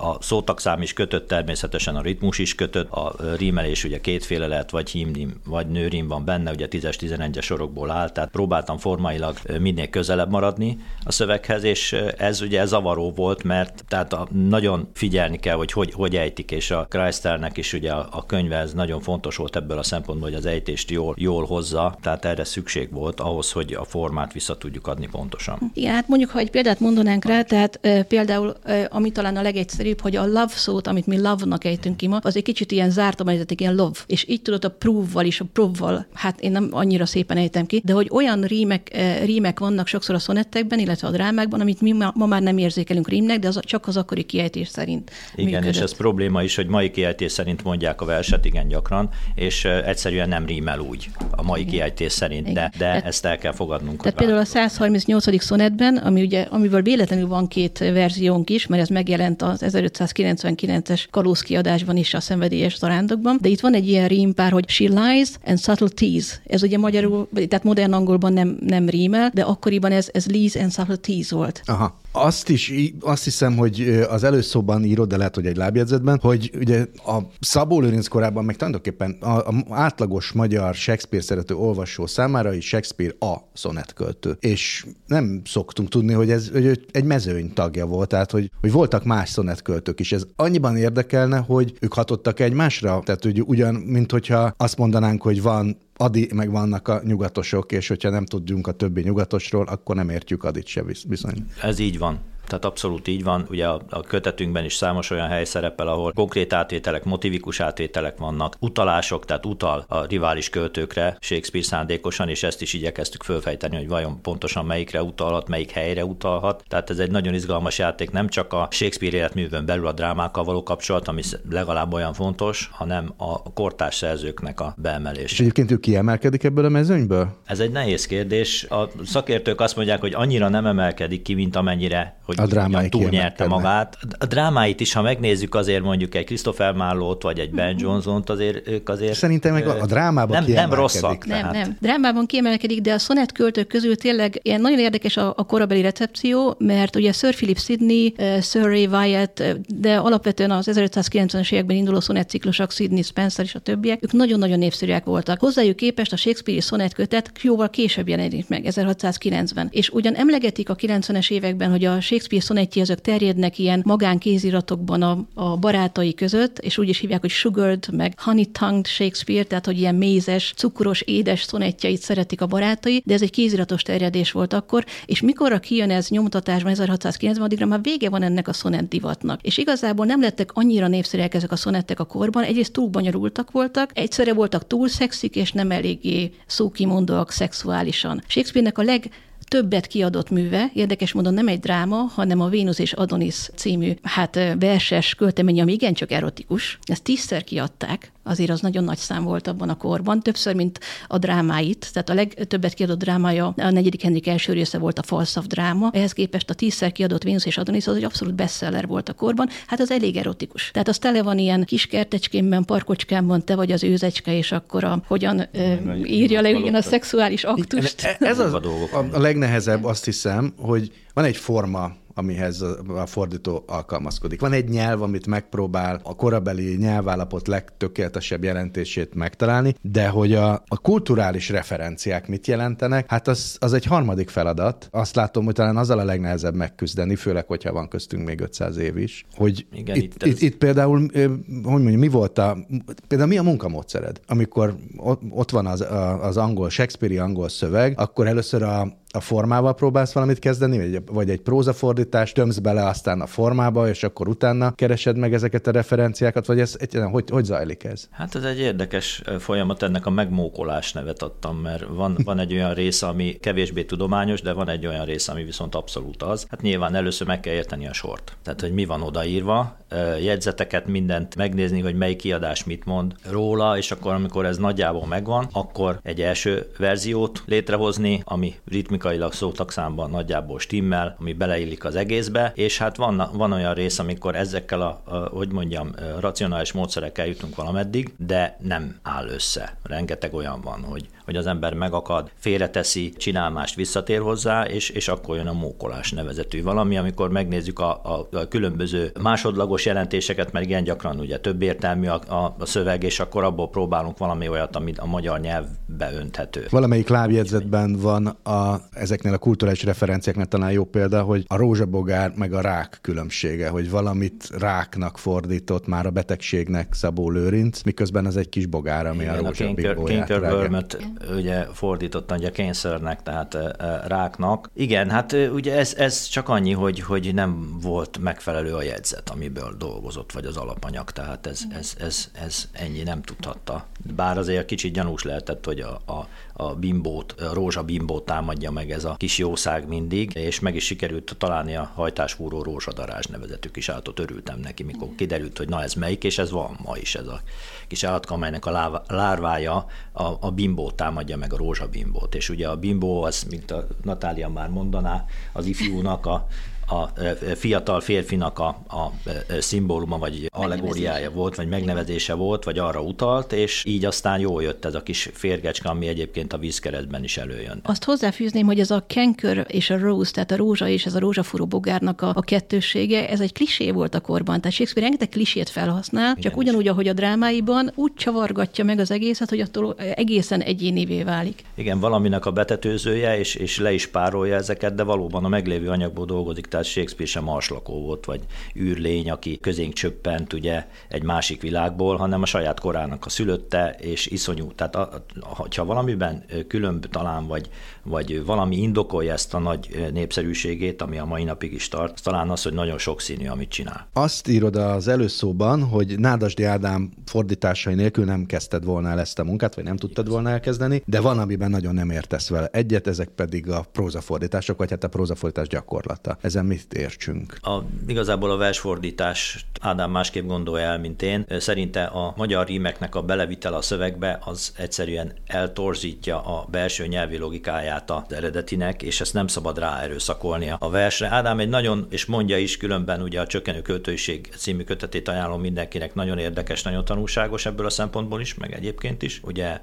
a szótagszám is kötött, természetesen a ritmus is kötött, a rímelés ugye kétféle lehet, vagy hímrim, vagy nőrim van benne, ugye 10-11-es sorokból áll, tehát próbáltam formailag minél közelebb maradni a szöveghez, és ez ugye zavaró volt, mert tehát a, nagyon figyelni kell, hogy, hogy hogy ejtik, és a Chryslernek is ugye a, a könyve ez nagyon fontos volt ebből a szempontból, hogy az ejtést jól, jól hozza, tehát erre szükség volt ahhoz, hogy a formát vissza tudjuk adni pontosan. Igen, hát mondjuk, ha egy példát mondanánk rá, tehát például például, ami talán a legegyszerűbb, hogy a love szót, amit mi love-nak ejtünk ki ma, az egy kicsit ilyen zárt ejtetik, ilyen love. És így tudod a prove-val is, a prove-val, hát én nem annyira szépen ejtem ki, de hogy olyan rímek, rímek vannak sokszor a szonettekben, illetve a drámákban, amit mi ma, ma már nem érzékelünk rímnek, de az csak az akkori kiejtés szerint. Igen, működött. és ez probléma is, hogy mai kiejtés szerint mondják a verset igen gyakran, és egyszerűen nem rímel úgy a mai igen. kiejtés szerint, igen. de, de tehát, ezt el kell fogadnunk. Tehát például a 138. szonetben, ami ugye, amiből véletlenül van két verzió, verziónk is, mert ez megjelent az 1599-es kalózkiadásban is a szenvedélyes zarándokban, de itt van egy ilyen rímpár, hogy she lies and subtleties. Ez ugye magyarul, tehát modern angolban nem, nem rímel, de akkoriban ez, ez lies and subtleties volt. Aha. Azt is, azt hiszem, hogy az előszóban írod, de lehet, hogy egy lábjegyzetben, hogy ugye a Szabó Lőrinc korában meg tulajdonképpen a, átlagos magyar Shakespeare szerető olvasó számára is Shakespeare a szonetköltő. És nem szoktunk tudni, hogy ez hogy egy mezőny tagja volt, tehát hogy, hogy voltak más szonetköltők is. Ez annyiban érdekelne, hogy ők hatottak egymásra, tehát hogy ugyan, mint hogyha azt mondanánk, hogy van Adi, meg vannak a nyugatosok, és hogyha nem tudjunk a többi nyugatosról, akkor nem értjük Adit se bizony. Ez így van. Tehát abszolút így van. Ugye a, a kötetünkben is számos olyan hely szerepel, ahol konkrét átvételek, motivikus átvételek vannak, utalások, tehát utal a rivális költőkre Shakespeare szándékosan, és ezt is igyekeztük fölfejteni, hogy vajon pontosan melyikre utalhat, melyik helyre utalhat. Tehát ez egy nagyon izgalmas játék, nem csak a Shakespeare életművön belül a drámákkal való kapcsolat, ami legalább olyan fontos, hanem a kortárs szerzőknek a beemelés. És egyébként ő kiemelkedik ebből a mezőnyből? Ez egy nehéz kérdés. A szakértők azt mondják, hogy annyira nem emelkedik ki, mint amennyire hogy a drámai túlnyerte magát. A drámáit is, ha megnézzük azért mondjuk egy Christopher Marlowe-t, vagy egy Ben mhm. Johnson-t, azért ők azért... Szerintem meg a drámában nem, nem rosszak. Nem, tehát. nem. Drámában kiemelkedik, de a szonett költők közül tényleg ilyen nagyon érdekes a, a korabeli recepció, mert ugye Sir Philip Sidney, Sir Ray Wyatt, de alapvetően az 1590-es években induló szonett ciklusok, Sidney Spencer és a többiek, ők nagyon-nagyon népszerűek voltak. Hozzájuk képest a Shakespeare-i szonett kötet jóval később jelenik meg, 1690. És ugyan emlegetik a 90-es években, hogy a Shakespeare szonettjei azok terjednek ilyen magánkéziratokban a, a barátai között, és úgy is hívják, hogy sugared, meg honey tongued Shakespeare, tehát hogy ilyen mézes, cukros, édes szonettjait szeretik a barátai, de ez egy kéziratos terjedés volt akkor, és mikorra kijön ez nyomtatásban 1690 addigra már vége van ennek a szonett divatnak. És igazából nem lettek annyira népszerűek ezek a szonettek a korban, egyrészt túl bonyolultak voltak, egyszerre voltak túl szexik, és nem eléggé szókimondóak szexuálisan. Shakespeare-nek a leg többet kiadott műve, érdekes módon nem egy dráma, hanem a Vénusz és Adonis című, hát verses költemény, ami igencsak erotikus. Ezt tízszer kiadták, azért az nagyon nagy szám volt abban a korban, többször, mint a drámáit. Tehát a legtöbbet kiadott drámája a negyedik Henrik első része volt a falszav dráma. Ehhez képest a tízszer kiadott Vénusz és Adonis az egy abszolút bestseller volt a korban. Hát az elég erotikus. Tehát az tele van ilyen kis kertecskémben, parkocskámban, te vagy az őzecske, és akkor a, hogyan ö, írja le igen a szexuális aktust. Ez az a, a, a legnehezebb, azt hiszem, hogy van egy forma, amihez a fordító alkalmazkodik. Van egy nyelv, amit megpróbál a korabeli nyelvállapot legtökéletesebb jelentését megtalálni, de hogy a, a kulturális referenciák mit jelentenek, hát az, az egy harmadik feladat. Azt látom, hogy talán azzal a legnehezebb megküzdeni, főleg, hogyha van köztünk még 500 év is, hogy Igen, itt, itt, ez... itt, itt például, hogy mondjam, mi volt a, például mi a munkamódszered? Amikor ott, ott van az, az angol, Shakespeare-i angol szöveg, akkor először a, a formával próbálsz valamit kezdeni, vagy, vagy egy prózafordítást tömsz bele aztán a formába, és akkor utána keresed meg ezeket a referenciákat, vagy ez egyáltalán hogy, hogy zajlik ez? Hát ez egy érdekes folyamat, ennek a megmókolás nevet adtam, mert van, van egy olyan rész, ami kevésbé tudományos, de van egy olyan rész, ami viszont abszolút az. Hát nyilván először meg kell érteni a sort. Tehát, hogy mi van odaírva, jegyzeteket, mindent megnézni, hogy melyik kiadás mit mond róla, és akkor, amikor ez nagyjából megvan, akkor egy első verziót létrehozni, ami ritmikus technikailag szótagszámban nagyjából stimmel, ami beleillik az egészbe, és hát van, van olyan rész, amikor ezekkel a, a hogy mondjam, racionális módszerekkel jutunk valameddig, de nem áll össze. Rengeteg olyan van, hogy hogy az ember megakad, félreteszi, csinál mást, visszatér hozzá, és, és akkor jön a mókolás nevezetű valami, amikor megnézzük a, a, a különböző másodlagos jelentéseket, mert igen gyakran ugye több értelmű a, a, a szöveg, és akkor abból próbálunk valami olyat, amit a magyar nyelvbe önthető. Valamelyik lábjegyzetben van a, ezeknél a kulturális referenciáknál talán jó példa, hogy a rózsabogár meg a rák különbsége, hogy valamit ráknak fordított már a betegségnek Szabó Lőrinc, miközben az egy kis bogár, ami igen, a rózsabogóját ugye fordítottan ugye kényszernek, tehát ráknak. Igen, hát ugye ez, ez csak annyi, hogy, hogy nem volt megfelelő a jegyzet, amiből dolgozott, vagy az alapanyag, tehát ez, ez, ez, ez ennyi nem tudhatta. Bár azért kicsit gyanús lehetett, hogy a, a, a bimbót, a rózsabimbót támadja meg ez a kis jószág mindig, és meg is sikerült találni a hajtásfúró rózsadarázs nevezetű kis állatot, örültem neki, mikor kiderült, hogy na ez melyik, és ez van ma is ez a kis állatka, amelynek a lárvája a, a bimbót támadja meg, a rózsabimbót. És ugye a bimbó az, mint a Natália már mondaná, az ifjúnak a, a fiatal férfinak a, a szimbóluma, vagy allegóriája volt, vagy megnevezése volt, vagy arra utalt, és így aztán jól jött ez a kis férgecske, ami egyébként a vízkeretben is előjön. Azt hozzáfűzném, hogy ez a kenkör és a rose, tehát a rózsa és ez a rózsafúró bogárnak a, a kettősége, ez egy klisé volt a korban. Tehát Shakespeare rengeteg klisét felhasznál, Igen, csak ugyanúgy, ahogy a drámáiban, úgy csavargatja meg az egészet, hogy attól egészen egyénivé válik. Igen, valaminek a betetőzője, és, és le is párolja ezeket, de valóban a meglévő anyagból dolgozik, tehát Shakespeare sem marslakó volt, vagy űrlény, aki közénk csöppent ugye egy másik világból, hanem a saját korának a szülötte, és iszonyú. Tehát a, ha valamiben különb talán, vagy, vagy valami indokolja ezt a nagy népszerűségét, ami a mai napig is tart, talán az, hogy nagyon sokszínű, amit csinál. Azt írod az előszóban, hogy Nádasdi Ádám fordításai nélkül nem kezdted volna el ezt a munkát, vagy nem tudtad volna elkezdeni, de van, amiben nagyon nem értesz vele egyet, ezek pedig a prózafordítások, vagy hát a prózafordítás gyakorlata. Ezen mit értsünk? A, igazából a versfordítást Ádám másképp gondolja el, mint én. Szerinte a magyar rímeknek a belevitel a szövegbe az egyszerűen eltorzítja a belső nyelvi logikáját az eredetinek, és ezt nem szabad rá erőszakolnia a versre. Ádám egy nagyon, és mondja is különben ugye a Csökkenő Költőiség című kötetét ajánlom mindenkinek, nagyon érdekes, nagyon tanulságos ebből a szempontból is, meg egyébként is. Ugye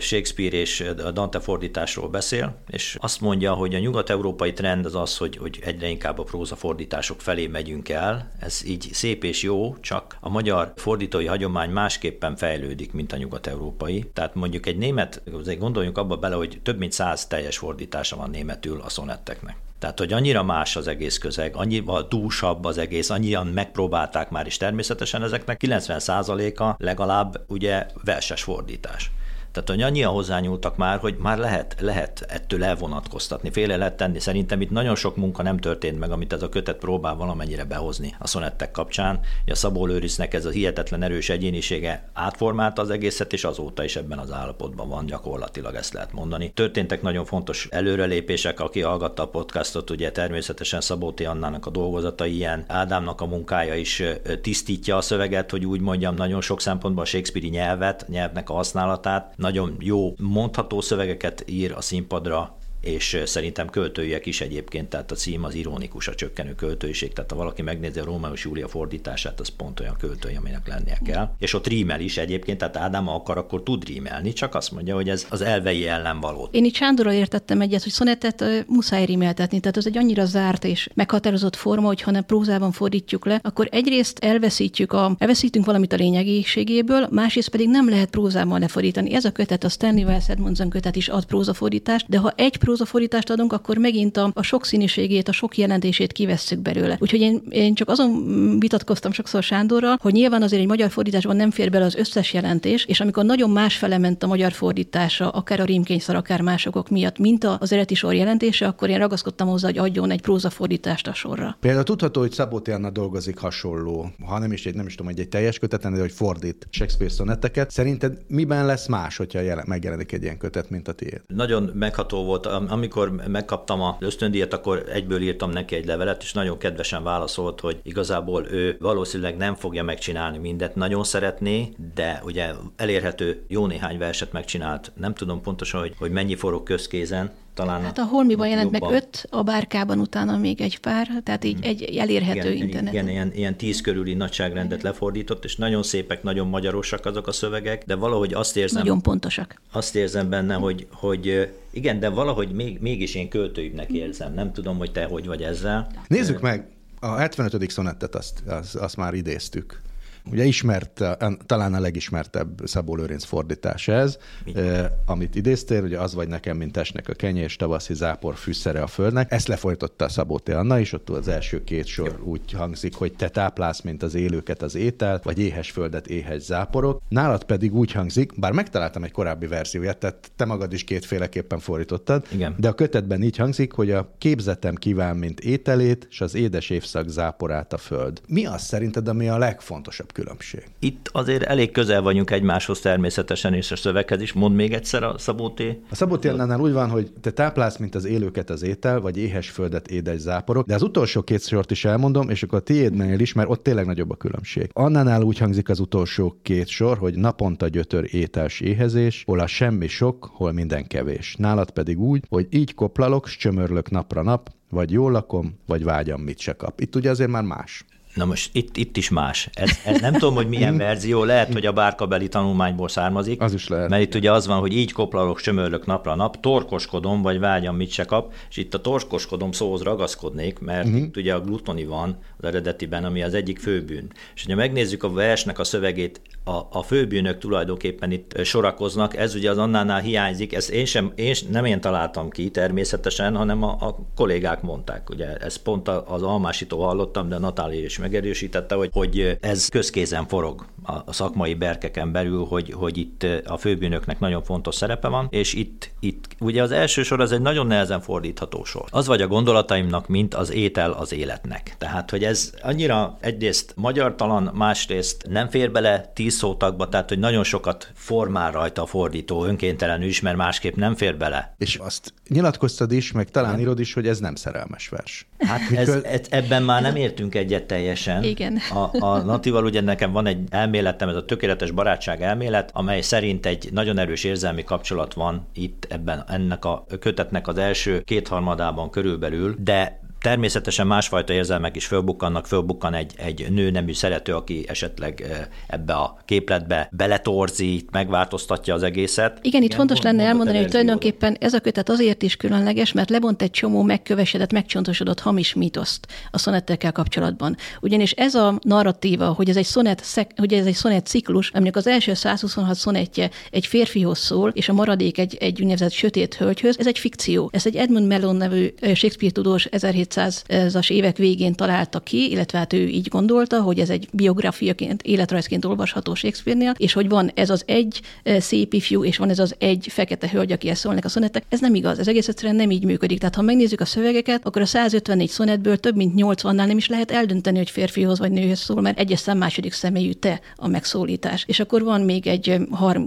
Shakespeare és Dante fordításról beszél, és azt mondja, hogy a nyugat-európai trend az az, hogy, hogy egyre inkább a próza fordítások felé megyünk el. Ez így szép és jó, csak a magyar fordítói hagyomány másképpen fejlődik, mint a nyugat-európai. Tehát mondjuk egy német, gondoljunk abba bele, hogy több mint száz teljes fordítása van németül a szonetteknek. Tehát, hogy annyira más az egész közeg, annyival dúsabb az egész, annyian megpróbálták már is természetesen ezeknek 90%-a legalább ugye verses fordítás. Tehát, annyian hozzányúltak már, hogy már lehet, lehet ettől elvonatkoztatni, féle lehet tenni. Szerintem itt nagyon sok munka nem történt meg, amit ez a kötet próbál valamennyire behozni a szonettek kapcsán. A Szabó Lőrisznek ez a hihetetlen erős egyénisége átformálta az egészet, és azóta is ebben az állapotban van, gyakorlatilag ezt lehet mondani. Történtek nagyon fontos előrelépések, aki hallgatta a podcastot, ugye természetesen Szabóti Annának a dolgozata ilyen, Ádámnak a munkája is tisztítja a szöveget, hogy úgy mondjam, nagyon sok szempontból a Shakespeare nyelvet, nyelvnek a használatát, nagyon jó mondható szövegeket ír a színpadra, és szerintem költőiek is egyébként, tehát a cím az ironikus, a csökkenő költőiség, tehát ha valaki megnézi a Rómeus Júlia fordítását, az pont olyan költői, aminek lennie kell. És ott rímel is egyébként, tehát Ádám akar, akkor tud rímelni, csak azt mondja, hogy ez az elvei ellen való. Én itt Sándorral értettem egyet, hogy szonettet uh, muszáj rímeltetni, tehát ez egy annyira zárt és meghatározott forma, hogy ha nem prózában fordítjuk le, akkor egyrészt elveszítjük a, elveszítünk valamit a lényegiségéből, másrészt pedig nem lehet prózában lefordítani. Ez a kötet, a Stanley Wells Edmondson kötet is ad prózafordítást, de ha egy prózafordítást adunk, akkor megint a, a sokszínűségét, a sok jelentését kivesszük belőle. Úgyhogy én, én csak azon vitatkoztam sokszor Sándorral, hogy nyilván azért egy magyar fordításban nem fér bele az összes jelentés, és amikor nagyon másfele ment a magyar fordítása, akár a rímkényszer, akár másokok miatt, mint az eredeti sor jelentése, akkor én ragaszkodtam hozzá, hogy adjon egy prózafordítást a sorra. Például tudható, hogy Szabó dolgozik hasonló, ha nem is egy, nem is tudom, egy, egy teljes köteten, de hogy fordít Shakespeare szonetteket. Szerinted miben lesz más, hogyha jelen, megjelenik egy ilyen kötet, mint a tiéd? Nagyon megható volt amikor megkaptam a ösztöndíjat, akkor egyből írtam neki egy levelet, és nagyon kedvesen válaszolt, hogy igazából ő valószínűleg nem fogja megcsinálni mindet, nagyon szeretné, de ugye elérhető jó néhány verset megcsinált. Nem tudom pontosan, hogy, hogy mennyi forog közkézen, talán. Hát a Holmiban jelent meg öt, a Bárkában utána még egy pár, tehát így egy elérhető igen, interneten. Igen, ilyen, ilyen tíz körüli nagyságrendet igen. lefordított, és nagyon szépek, nagyon magyarosak azok a szövegek, de valahogy azt érzem... Nagyon pontosak. Azt érzem benne, hogy, hogy igen, de valahogy még, mégis én költőibbnek érzem. Nem tudom, hogy te hogy vagy ezzel. Nézzük meg, a 75. szonettet azt, azt, azt már idéztük. Ugye ismert, talán a legismertebb Szabó Lőrinc fordítás ez, eh, amit idéztél, ugye az vagy nekem, mint testnek a kenyés, tavaszi zápor fűszere a földnek. Ezt lefolytotta Szabó T. Anna is, ott az első két sor Jó. úgy hangzik, hogy te táplálsz, mint az élőket az étel, vagy éhes földet éhes záporok. Nálad pedig úgy hangzik, bár megtaláltam egy korábbi verzióját, tehát te magad is kétféleképpen fordítottad, Igen. de a kötetben így hangzik, hogy a képzetem kíván, mint ételét, és az édes évszak záporát a föld. Mi az szerinted, ami a legfontosabb? Legnagyobb különbség? Itt azért elég közel vagyunk egymáshoz természetesen, és a szöveghez is. Mond még egyszer a Szabóté. A Szabóté Annánál úgy van, hogy te táplálsz, mint az élőket az étel, vagy éhes földet édes záporok, de az utolsó két sort is elmondom, és akkor a tiédnél is, mert ott tényleg nagyobb a különbség. Annánál úgy hangzik az utolsó két sor, hogy naponta gyötör étels éhezés, hol a semmi sok, hol minden kevés. Nálad pedig úgy, hogy így koplalok, s csömörlök napra nap, vagy jól lakom, vagy vágyam mit se kap. Itt ugye azért már más. Na most itt, itt is más. Ez, ez nem tudom, hogy milyen [laughs] verzió, lehet, hogy a bárkabeli tanulmányból származik. Az is lehet. Mert itt ugye az van, hogy így koplalok, csömörlök napra nap, torkoskodom, vagy vágyam, mit se kap, és itt a torkoskodom szóhoz ragaszkodnék, mert uh-huh. itt ugye a glutoni van az eredetiben, ami az egyik főbűn. És ha megnézzük a versnek a szövegét, a, a főbűnök tulajdonképpen itt sorakoznak, ez ugye az annánál hiányzik, ezt én sem, én nem én találtam ki természetesen, hanem a, a kollégák mondták. Ugye ez pont az almásító hallottam, de Natália is megerősítette, hogy, hogy ez közkézen forog a, a szakmai berkeken belül, hogy, hogy itt a főbűnöknek nagyon fontos szerepe van, és itt, itt ugye az első sor az egy nagyon nehezen fordítható sor. Az vagy a gondolataimnak, mint az étel az életnek. Tehát, hogy ez annyira egyrészt magyartalan, másrészt nem fér bele tíz szótagba, tehát, hogy nagyon sokat formál rajta a fordító önkéntelenül is, mert másképp nem fér bele. És azt nyilatkoztad is, meg talán írod is, hogy ez nem szerelmes vers. Hát ez, ez, ebben már nem értünk egyet teljesen. Igen. A, a Natival ugye nekem van egy elméletem, ez a tökéletes barátság elmélet, amely szerint egy nagyon erős érzelmi kapcsolat van itt ebben ennek a kötetnek az első kétharmadában körülbelül, de Természetesen másfajta érzelmek is fölbukkannak, fölbukkan egy, egy nő nemű szerető, aki esetleg ebbe a képletbe beletorzít, megváltoztatja az egészet. Igen, itt fontos lenne elmondani, hogy tulajdonképpen ez a kötet azért is különleges, mert lebont egy csomó megkövesedett, megcsontosodott hamis mítoszt a szonettekkel kapcsolatban. Ugyanis ez a narratíva, hogy ez egy szonet, hogy ez egy szonet ciklus, aminek az első 126 szonetje egy férfihoz szól, és a maradék egy, egy úgynevezett sötét hölgyhöz, ez egy fikció. Ez egy Edmund Mellon nevű Shakespeare tudós 1700 1700-as évek végén találta ki, illetve hát ő így gondolta, hogy ez egy biografiaként, életrajzként olvasható Shakespeare-nél, és hogy van ez az egy eh, szép ifjú, és van ez az egy fekete hölgy, aki ezt szólnak a szonettek. Ez nem igaz, ez egész egyszerűen nem így működik. Tehát ha megnézzük a szövegeket, akkor a 154 szonetből több mint 80-nál nem is lehet eldönteni, hogy férfihoz vagy nőhöz szól, mert egyes szám második személyű te a megszólítás. És akkor van még egy eh,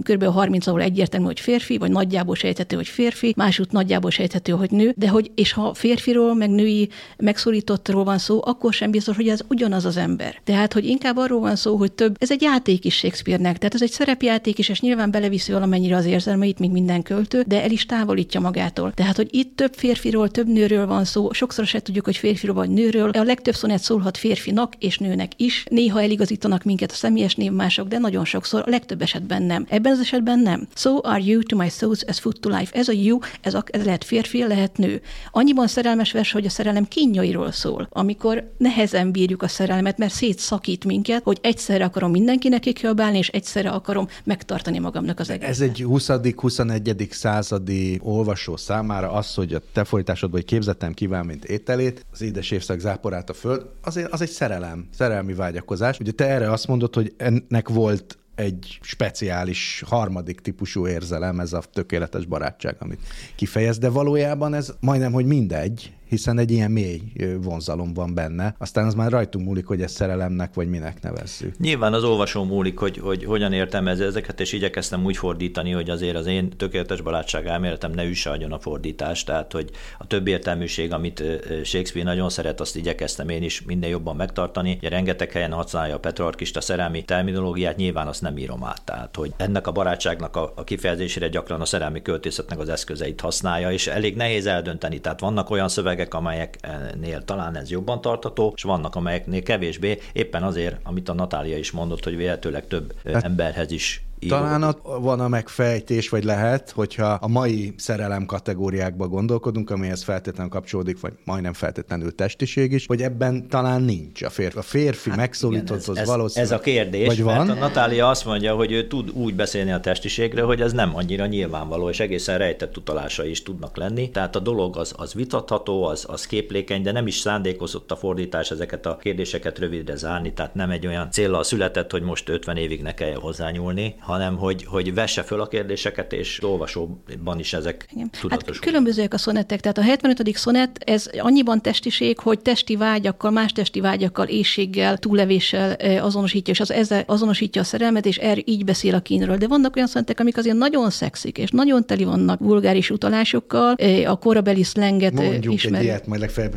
kb. 30, ahol egyértelmű, hogy férfi, vagy nagyjából sejthető, hogy férfi, másút nagyjából sejthető, hogy nő, de hogy és ha férfiról, meg női megszólítottról van szó, akkor sem biztos, hogy ez ugyanaz az ember. Tehát, hogy inkább arról van szó, hogy több, ez egy játék is Shakespeare-nek, tehát ez egy szerepjáték is, és nyilván beleviszi valamennyire az érzelmeit, mint minden költő, de el is távolítja magától. Tehát, hogy itt több férfiról, több nőről van szó, sokszor se tudjuk, hogy férfiról vagy nőről. A legtöbb szonet szólhat férfinak és nőnek is. Néha eligazítanak minket a személyes névmások, de nagyon sokszor, a legtöbb esetben nem. Ebben az esetben nem. So are you to my souls as food to life. Ez a you, ez, a, ez lehet férfi, lehet nő. Annyiban szerelmes vers, hogy a szerelem kínjairól szól, amikor nehezen bírjuk a szerelmet, mert szétszakít minket, hogy egyszerre akarom mindenkinek kikiabálni, és egyszerre akarom megtartani magamnak az egészet. Ez egy 20.-21. századi olvasó számára az, hogy a te folytásodban, hogy képzettem kíván, mint ételét, az édes évszak záporát a föld, azért az egy szerelem, szerelmi vágyakozás. Ugye te erre azt mondod, hogy ennek volt egy speciális harmadik típusú érzelem, ez a tökéletes barátság, amit kifejez, de valójában ez majdnem, hogy mindegy, hiszen egy ilyen mély vonzalom van benne. Aztán az már rajtunk múlik, hogy ezt szerelemnek vagy minek nevezzük. Nyilván az olvasó múlik, hogy, hogy hogyan értem ez, ezeket, és igyekeztem úgy fordítani, hogy azért az én tökéletes barátság elméletem ne üsse a fordítást, tehát hogy a több értelműség, amit Shakespeare nagyon szeret, azt igyekeztem én is minden jobban megtartani. Ugye rengeteg helyen használja a Petrarkista szerelmi terminológiát, nyilván azt nem írom át. Tehát, hogy ennek a barátságnak a, a kifejezésére gyakran a szerelmi költészetnek az eszközeit használja, és elég nehéz eldönteni. Tehát vannak olyan szövegek, szövegek, amelyeknél talán ez jobban tartató, és vannak, amelyeknél kevésbé, éppen azért, amit a Natália is mondott, hogy véletőleg több hát, emberhez is író. Talán ott van a megfejtés, vagy lehet, hogyha a mai szerelem kategóriákba gondolkodunk, amihez feltétlenül kapcsolódik, vagy majdnem feltétlenül testiség is, hogy ebben talán nincs a férfi. A férfi hát megszólított, igen, ez, az valószínűleg. Ez a kérdés, vagy van? mert a Natália azt mondja, hogy ő tud úgy beszélni a testiségre, hogy ez nem annyira nyilvánvaló, és egészen rejtett utalásai is tudnak lenni. Tehát a dolog az, az vitatható, az, az képlékeny, de nem is szándékozott a fordítás ezeket a kérdéseket rövidre zárni, tehát nem egy olyan célra született, hogy most 50 évig ne kelljen hozzányúlni, hanem hogy, hogy vesse föl a kérdéseket, és olvasóban is ezek Igen. Hát különbözőek a szonettek. Tehát a 75. szonett, ez annyiban testiség, hogy testi vágyakkal, más testi vágyakkal, éjséggel, túllevéssel azonosítja, és az ezzel azonosítja a szerelmet, és er így beszél a kínről. De vannak olyan szonettek, amik azért nagyon szexik, és nagyon teli vannak vulgáris utalásokkal, a korabeli szlenget Mondjuk ismeri. egy ilyet, majd legfeljebb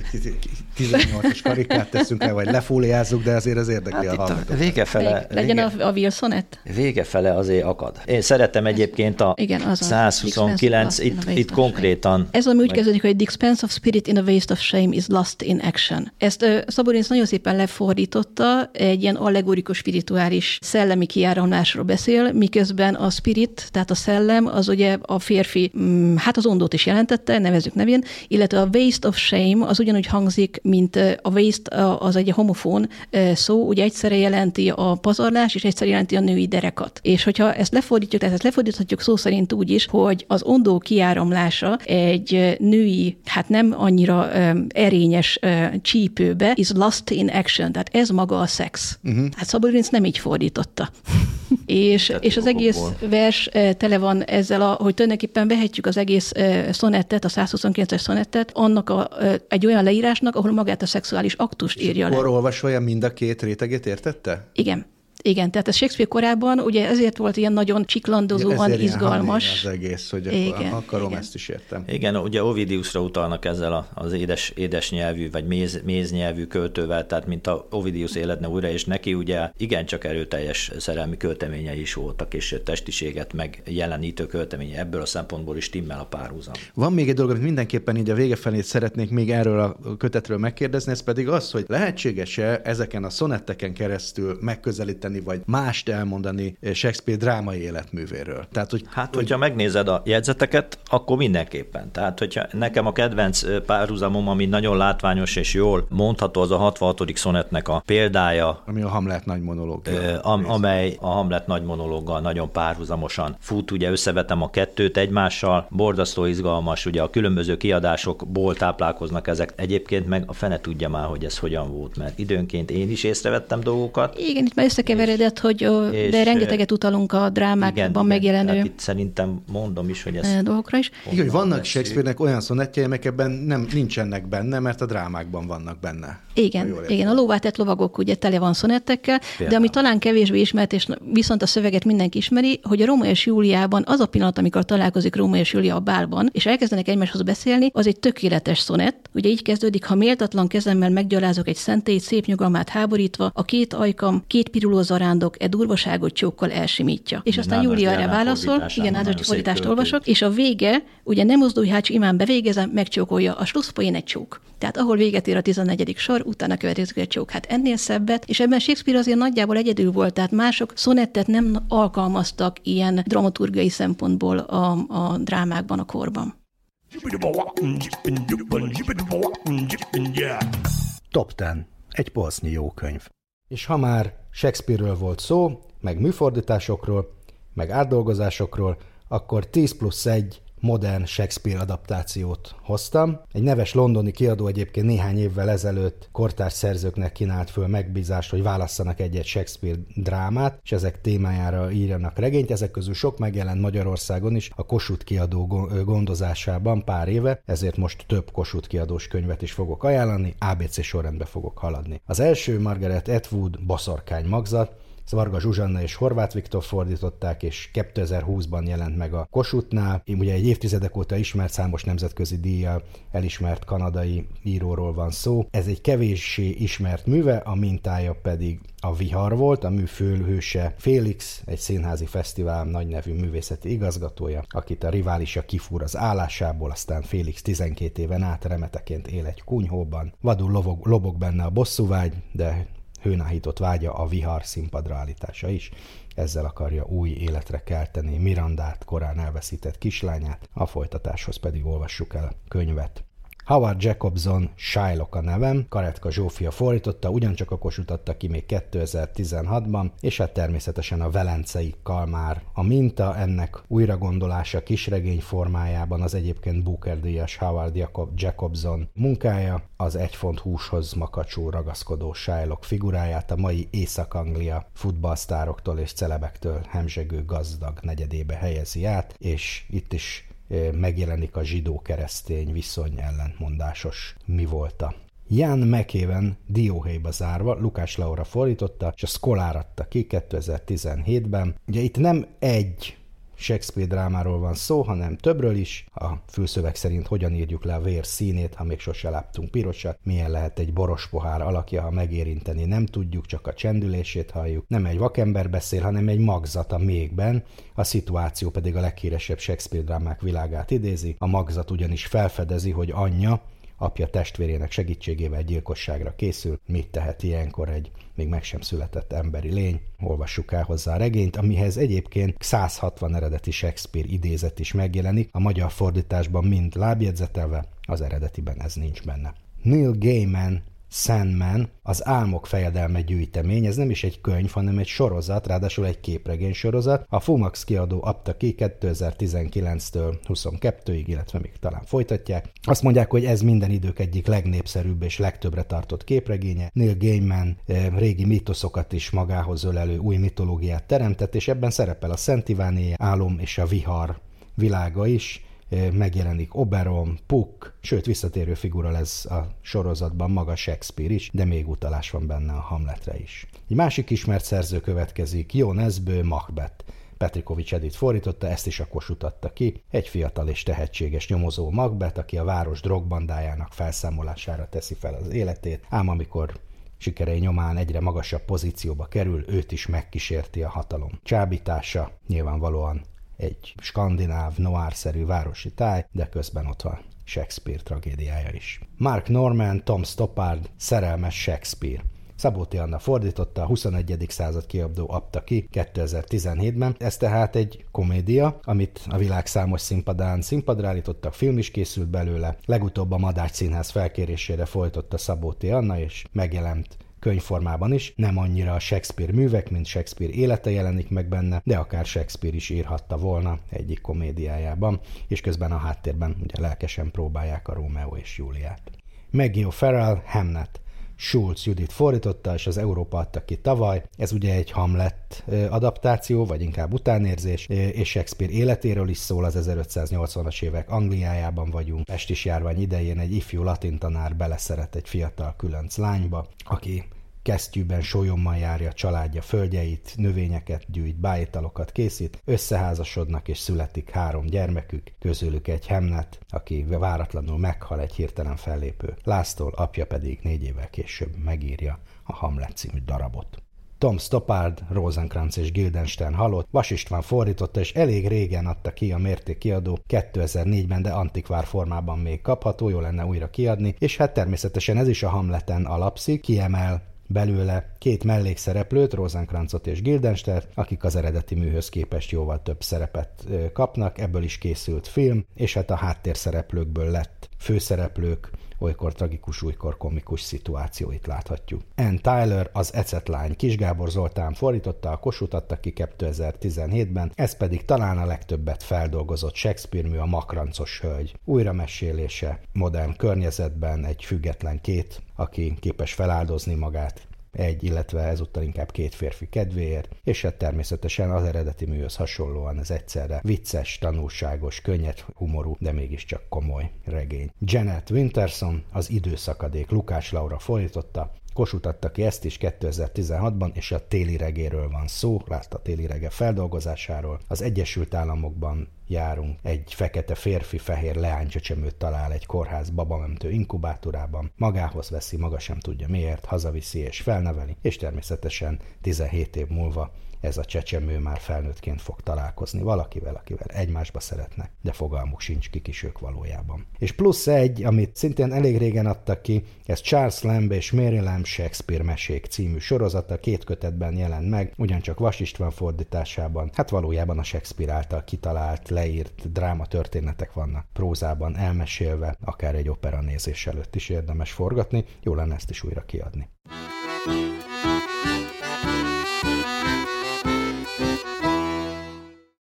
18-as karikát teszünk le, vagy lefóliázzuk, de azért az érdekli Hát a hallgatókat. vége fele, Legyen vége, a, a Wilsonet? vége fele azért akad. Én szeretem egyébként a Igen, az a 129, The Expense of itt, Lust in a itt of konkrétan Ez ami úgy kezdődik, hogy the expense of spirit in a waste of shame is lust in action. Ezt uh, Szaborinsz nagyon szépen lefordította, egy ilyen allegorikus spirituális szellemi kiáramlásról beszél, miközben a spirit, tehát a szellem, az ugye a férfi, mm, hát az ondót is jelentette, nevezük nevén, illetve a waste of shame az ugyanúgy hangzik, mint a waste az egy homofón szó, ugye egyszerre jelenti a pazarlás, és egyszerre jelenti a női derekat. És hogyha ezt lefordítjuk, tehát ezt lefordíthatjuk szó szerint úgy is, hogy az ondó kiáramlása egy női, hát nem annyira ö, erényes ö, csípőbe, is lust in action, tehát ez maga a szex. Uh-huh. Hát Szaborinc nem így fordította. [laughs] és, és az egész vers tele van ezzel, a, hogy tulajdonképpen vehetjük az egész szonettet, a 129-es szonettet, annak a, egy olyan leírásnak, ahol magát a szexuális aktust írja le. Olvasója mind a két rétegét értette? Igen. Igen, tehát a Shakespeare korában ugye ezért volt ilyen nagyon csiklandozóan Ezért ilyen izgalmas. hamény az egész, hogy akkor Igen, akarom, igen. ezt is értem. Igen, ugye Ovidiusra utalnak ezzel az édes, édes nyelvű, vagy méz, méz nyelvű költővel, tehát mint a Ovidius életne újra, és neki ugye igencsak erőteljes szerelmi költeményei is voltak, és testiséget meg jelenítő költeménye. Ebből a szempontból is timmel a párhuzam. Van még egy dolog, amit mindenképpen így a vége felé szeretnék még erről a kötetről megkérdezni, ez pedig az, hogy lehetséges-e ezeken a szonetteken keresztül megközelíteni, vagy mást elmondani Shakespeare drámai életművéről. Tehát, hogy, Hát, hogyha megnézed a jegyzeteket, akkor mindenképpen. Tehát, hogyha nekem a kedvenc párhuzamom, ami nagyon látványos és jól mondható, az a 66. szonetnek a példája, ami a Hamlet nagy monológia. Am, amely a Hamlet nagy monológgal nagyon párhuzamosan fut, ugye összevetem a kettőt egymással, borzasztó izgalmas, ugye a különböző kiadásokból táplálkoznak ezek. Egyébként meg a fene tudja már, hogy ez hogyan volt, mert időnként én is észrevettem dolgokat. Igen, itt már összekeveredett, hogy és, de rengeteget utalunk a drámákban megjelenő Hát itt szerintem mondom is, hogy ez dolgokra is. Igen, hogy vannak. Shakespeare-nek olyan szonettjei, amelyek ebben nem, nincsenek benne, mert a drámákban vannak benne. Igen, igen, a lóvátett lovagok ugye tele van szonettekkel, de ami talán kevésbé ismert, és viszont a szöveget mindenki ismeri, hogy a Róma és Júliában az a pillanat, amikor találkozik Róma és Júlia a bálban, és elkezdenek egymáshoz beszélni, az egy tökéletes szonett. Ugye így kezdődik, ha méltatlan kezemmel meggyalázok egy szentélyt, szép nyugalmát háborítva, a két ajkam, két piruló zarándok e durvaságot csókkal elsimítja. És aztán Nádas Júlia erre válaszol, igen, Nádas fordítást olvasok, és a vége, ugye nem mozdulj hács, imán bevégezem, megcsókolja a slusszpoén egy csók. Tehát ahol véget ér a 14. sor, utána következik egy csók. Hát ennél szebbet, és ebben Shakespeare azért nagyjából egyedül volt, tehát mások szonettet nem alkalmaztak ilyen dramaturgiai szempontból a, a drámákban a korban. Top 10. Egy polsznyi jó könyv. És ha már Shakespeare-ről volt szó, meg műfordításokról, meg átdolgozásokról, akkor 10 plusz 1 modern Shakespeare adaptációt hoztam. Egy neves londoni kiadó egyébként néhány évvel ezelőtt kortárs szerzőknek kínált föl megbízást, hogy válasszanak egy-egy Shakespeare drámát, és ezek témájára írjanak regényt. Ezek közül sok megjelent Magyarországon is a Kossuth kiadó gondozásában pár éve, ezért most több Kossuth kiadós könyvet is fogok ajánlani, ABC sorrendbe fogok haladni. Az első Margaret Atwood Baszorkány magzat, ezt Varga Zsuzsanna és Horváth Viktor fordították, és 2020-ban jelent meg a Kossuthnál. Én ugye egy évtizedek óta ismert számos nemzetközi díjjal elismert kanadai íróról van szó. Ez egy kevéssé ismert műve, a mintája pedig a Vihar volt, a mű főhőse Félix, egy színházi fesztivál nagy nevű művészeti igazgatója, akit a riválisa kifúr az állásából, aztán Félix 12 éven át remeteként él egy kunyhóban. Vadul lobog, lobog benne a bosszúvágy, de hőnáhított vágya a vihar színpadra állítása is. Ezzel akarja új életre kelteni Mirandát, korán elveszített kislányát, a folytatáshoz pedig olvassuk el könyvet. Howard Jacobson Shylock a nevem, Karetka Zsófia fordította, ugyancsak a kosutatta ki még 2016-ban, és hát természetesen a Velencei Kalmár. A minta ennek újragondolása kisregény formájában az egyébként Booker díjas Howard Jacob Jacobson munkája, az egy font húshoz makacsú ragaszkodó Shylock figuráját a mai Észak-Anglia futballsztároktól és celebektől hemzsegő gazdag negyedébe helyezi át, és itt is megjelenik a zsidó-keresztény viszony ellentmondásos mi volta. Jan McEwen dióhéjba zárva, Lukás Laura fordította, és a Szkolár adta ki 2017-ben. Ugye itt nem egy Shakespeare drámáról van szó, hanem többről is. A fülszöveg szerint hogyan írjuk le a vér színét, ha még sose láttunk pirosat, milyen lehet egy boros pohár alakja, ha megérinteni nem tudjuk, csak a csendülését halljuk. Nem egy vakember beszél, hanem egy magzat a mégben, a szituáció pedig a leghíresebb Shakespeare drámák világát idézi. A magzat ugyanis felfedezi, hogy anyja, apja testvérének segítségével gyilkosságra készül. Mit tehet ilyenkor egy még meg sem született emberi lény? Olvassuk el hozzá a regényt, amihez egyébként 160 eredeti Shakespeare idézet is megjelenik, a magyar fordításban mind lábjegyzetelve, az eredetiben ez nincs benne. Neil Gaiman Sandman, az Álmok fejedelme gyűjtemény, ez nem is egy könyv, hanem egy sorozat, ráadásul egy képregény sorozat. A Fumax kiadó adta ki 2019-től 22-ig, illetve még talán folytatják. Azt mondják, hogy ez minden idők egyik legnépszerűbb és legtöbbre tartott képregénye. Neil Gaiman eh, régi mitoszokat is magához ölelő új mitológiát teremtett, és ebben szerepel a Szent Iváné álom és a vihar világa is megjelenik Oberon, Puck, sőt visszatérő figura lesz a sorozatban maga Shakespeare is, de még utalás van benne a Hamletre is. Egy másik ismert szerző következik, Jó Nesbő, Macbeth. Petrikovics Edith fordította, ezt is a kosutatta ki. Egy fiatal és tehetséges nyomozó Macbeth, aki a város drogbandájának felszámolására teszi fel az életét, ám amikor sikerei nyomán egyre magasabb pozícióba kerül, őt is megkísérti a hatalom. Csábítása nyilvánvalóan egy skandináv, noárszerű városi táj, de közben ott van Shakespeare tragédiája is. Mark Norman, Tom Stoppard, szerelmes Shakespeare. Szabóti Anna fordította, a 21. század kiabdó adta ki 2017-ben. Ez tehát egy komédia, amit a világ számos színpadán színpadra állítottak, film is készült belőle. Legutóbb a Madács Színház felkérésére folytotta Szabóti Anna, és megjelent könyvformában is, nem annyira a Shakespeare művek, mint Shakespeare élete jelenik meg benne, de akár Shakespeare is írhatta volna egyik komédiájában, és közben a háttérben ugye lelkesen próbálják a Rómeó és Júliát. Maggie Farrell, Hamnet. Schulz Judit fordította, és az Európa adta ki tavaly. Ez ugye egy Hamlet adaptáció, vagy inkább utánérzés, és Shakespeare életéről is szól, az 1580-as évek Angliájában vagyunk. Pestis járvány idején egy ifjú latin tanár beleszeret egy fiatal különc lányba, aki kesztyűben sólyommal járja családja földjeit, növényeket gyűjt, bájitalokat készít, összeházasodnak és születik három gyermekük, közülük egy Hemnet, aki váratlanul meghal egy hirtelen fellépő. Lásztól apja pedig négy évvel később megírja a Hamlet című darabot. Tom Stoppard, Rosenkrantz és Guildenstern halott, Vas István fordította, és elég régen adta ki a mérték kiadó, 2004-ben, de antikvár formában még kapható, jó lenne újra kiadni, és hát természetesen ez is a Hamleten alapszik, kiemel belőle két mellékszereplőt, Rosenkrancot és Guildenstert, akik az eredeti műhöz képest jóval több szerepet kapnak, ebből is készült film, és hát a háttérszereplőkből lett főszereplők, olykor tragikus, olykor komikus szituációit láthatjuk. Ann Tyler, az ecetlány, Kisgábor Zoltán fordította, a Kossuth adta ki 2017-ben, ez pedig talán a legtöbbet feldolgozott Shakespeare mű a Makrancos hölgy. Újramesélése, modern környezetben egy független két, aki képes feláldozni magát egy, illetve ezúttal inkább két férfi kedvéért, és hát természetesen az eredeti műhöz hasonlóan ez egyszerre vicces, tanulságos, könnyed humorú, de mégiscsak komoly regény. Janet Winterson, az időszakadék Lukás Laura fordította, Kossuth adta ki ezt is 2016-ban, és a téli regéről van szó, látta a téli rege feldolgozásáról. Az Egyesült Államokban járunk. Egy fekete férfi fehér leánycsecsemőt talál egy kórház babamentő inkubátorában, magához veszi, maga sem tudja miért, hazaviszi és felneveli, és természetesen 17 év múlva ez a csecsemő már felnőttként fog találkozni valakivel, akivel egymásba szeretnek, de fogalmuk sincs kik is ők valójában. És plusz egy, amit szintén elég régen adtak ki, ez Charles Lamb és Mary Lamb Shakespeare mesék című sorozata két kötetben jelent meg, ugyancsak Vas István fordításában. Hát valójában a Shakespeare által kitalált, leírt dráma történetek vannak prózában elmesélve, akár egy opera nézés előtt is érdemes forgatni, jó lenne ezt is újra kiadni. thank you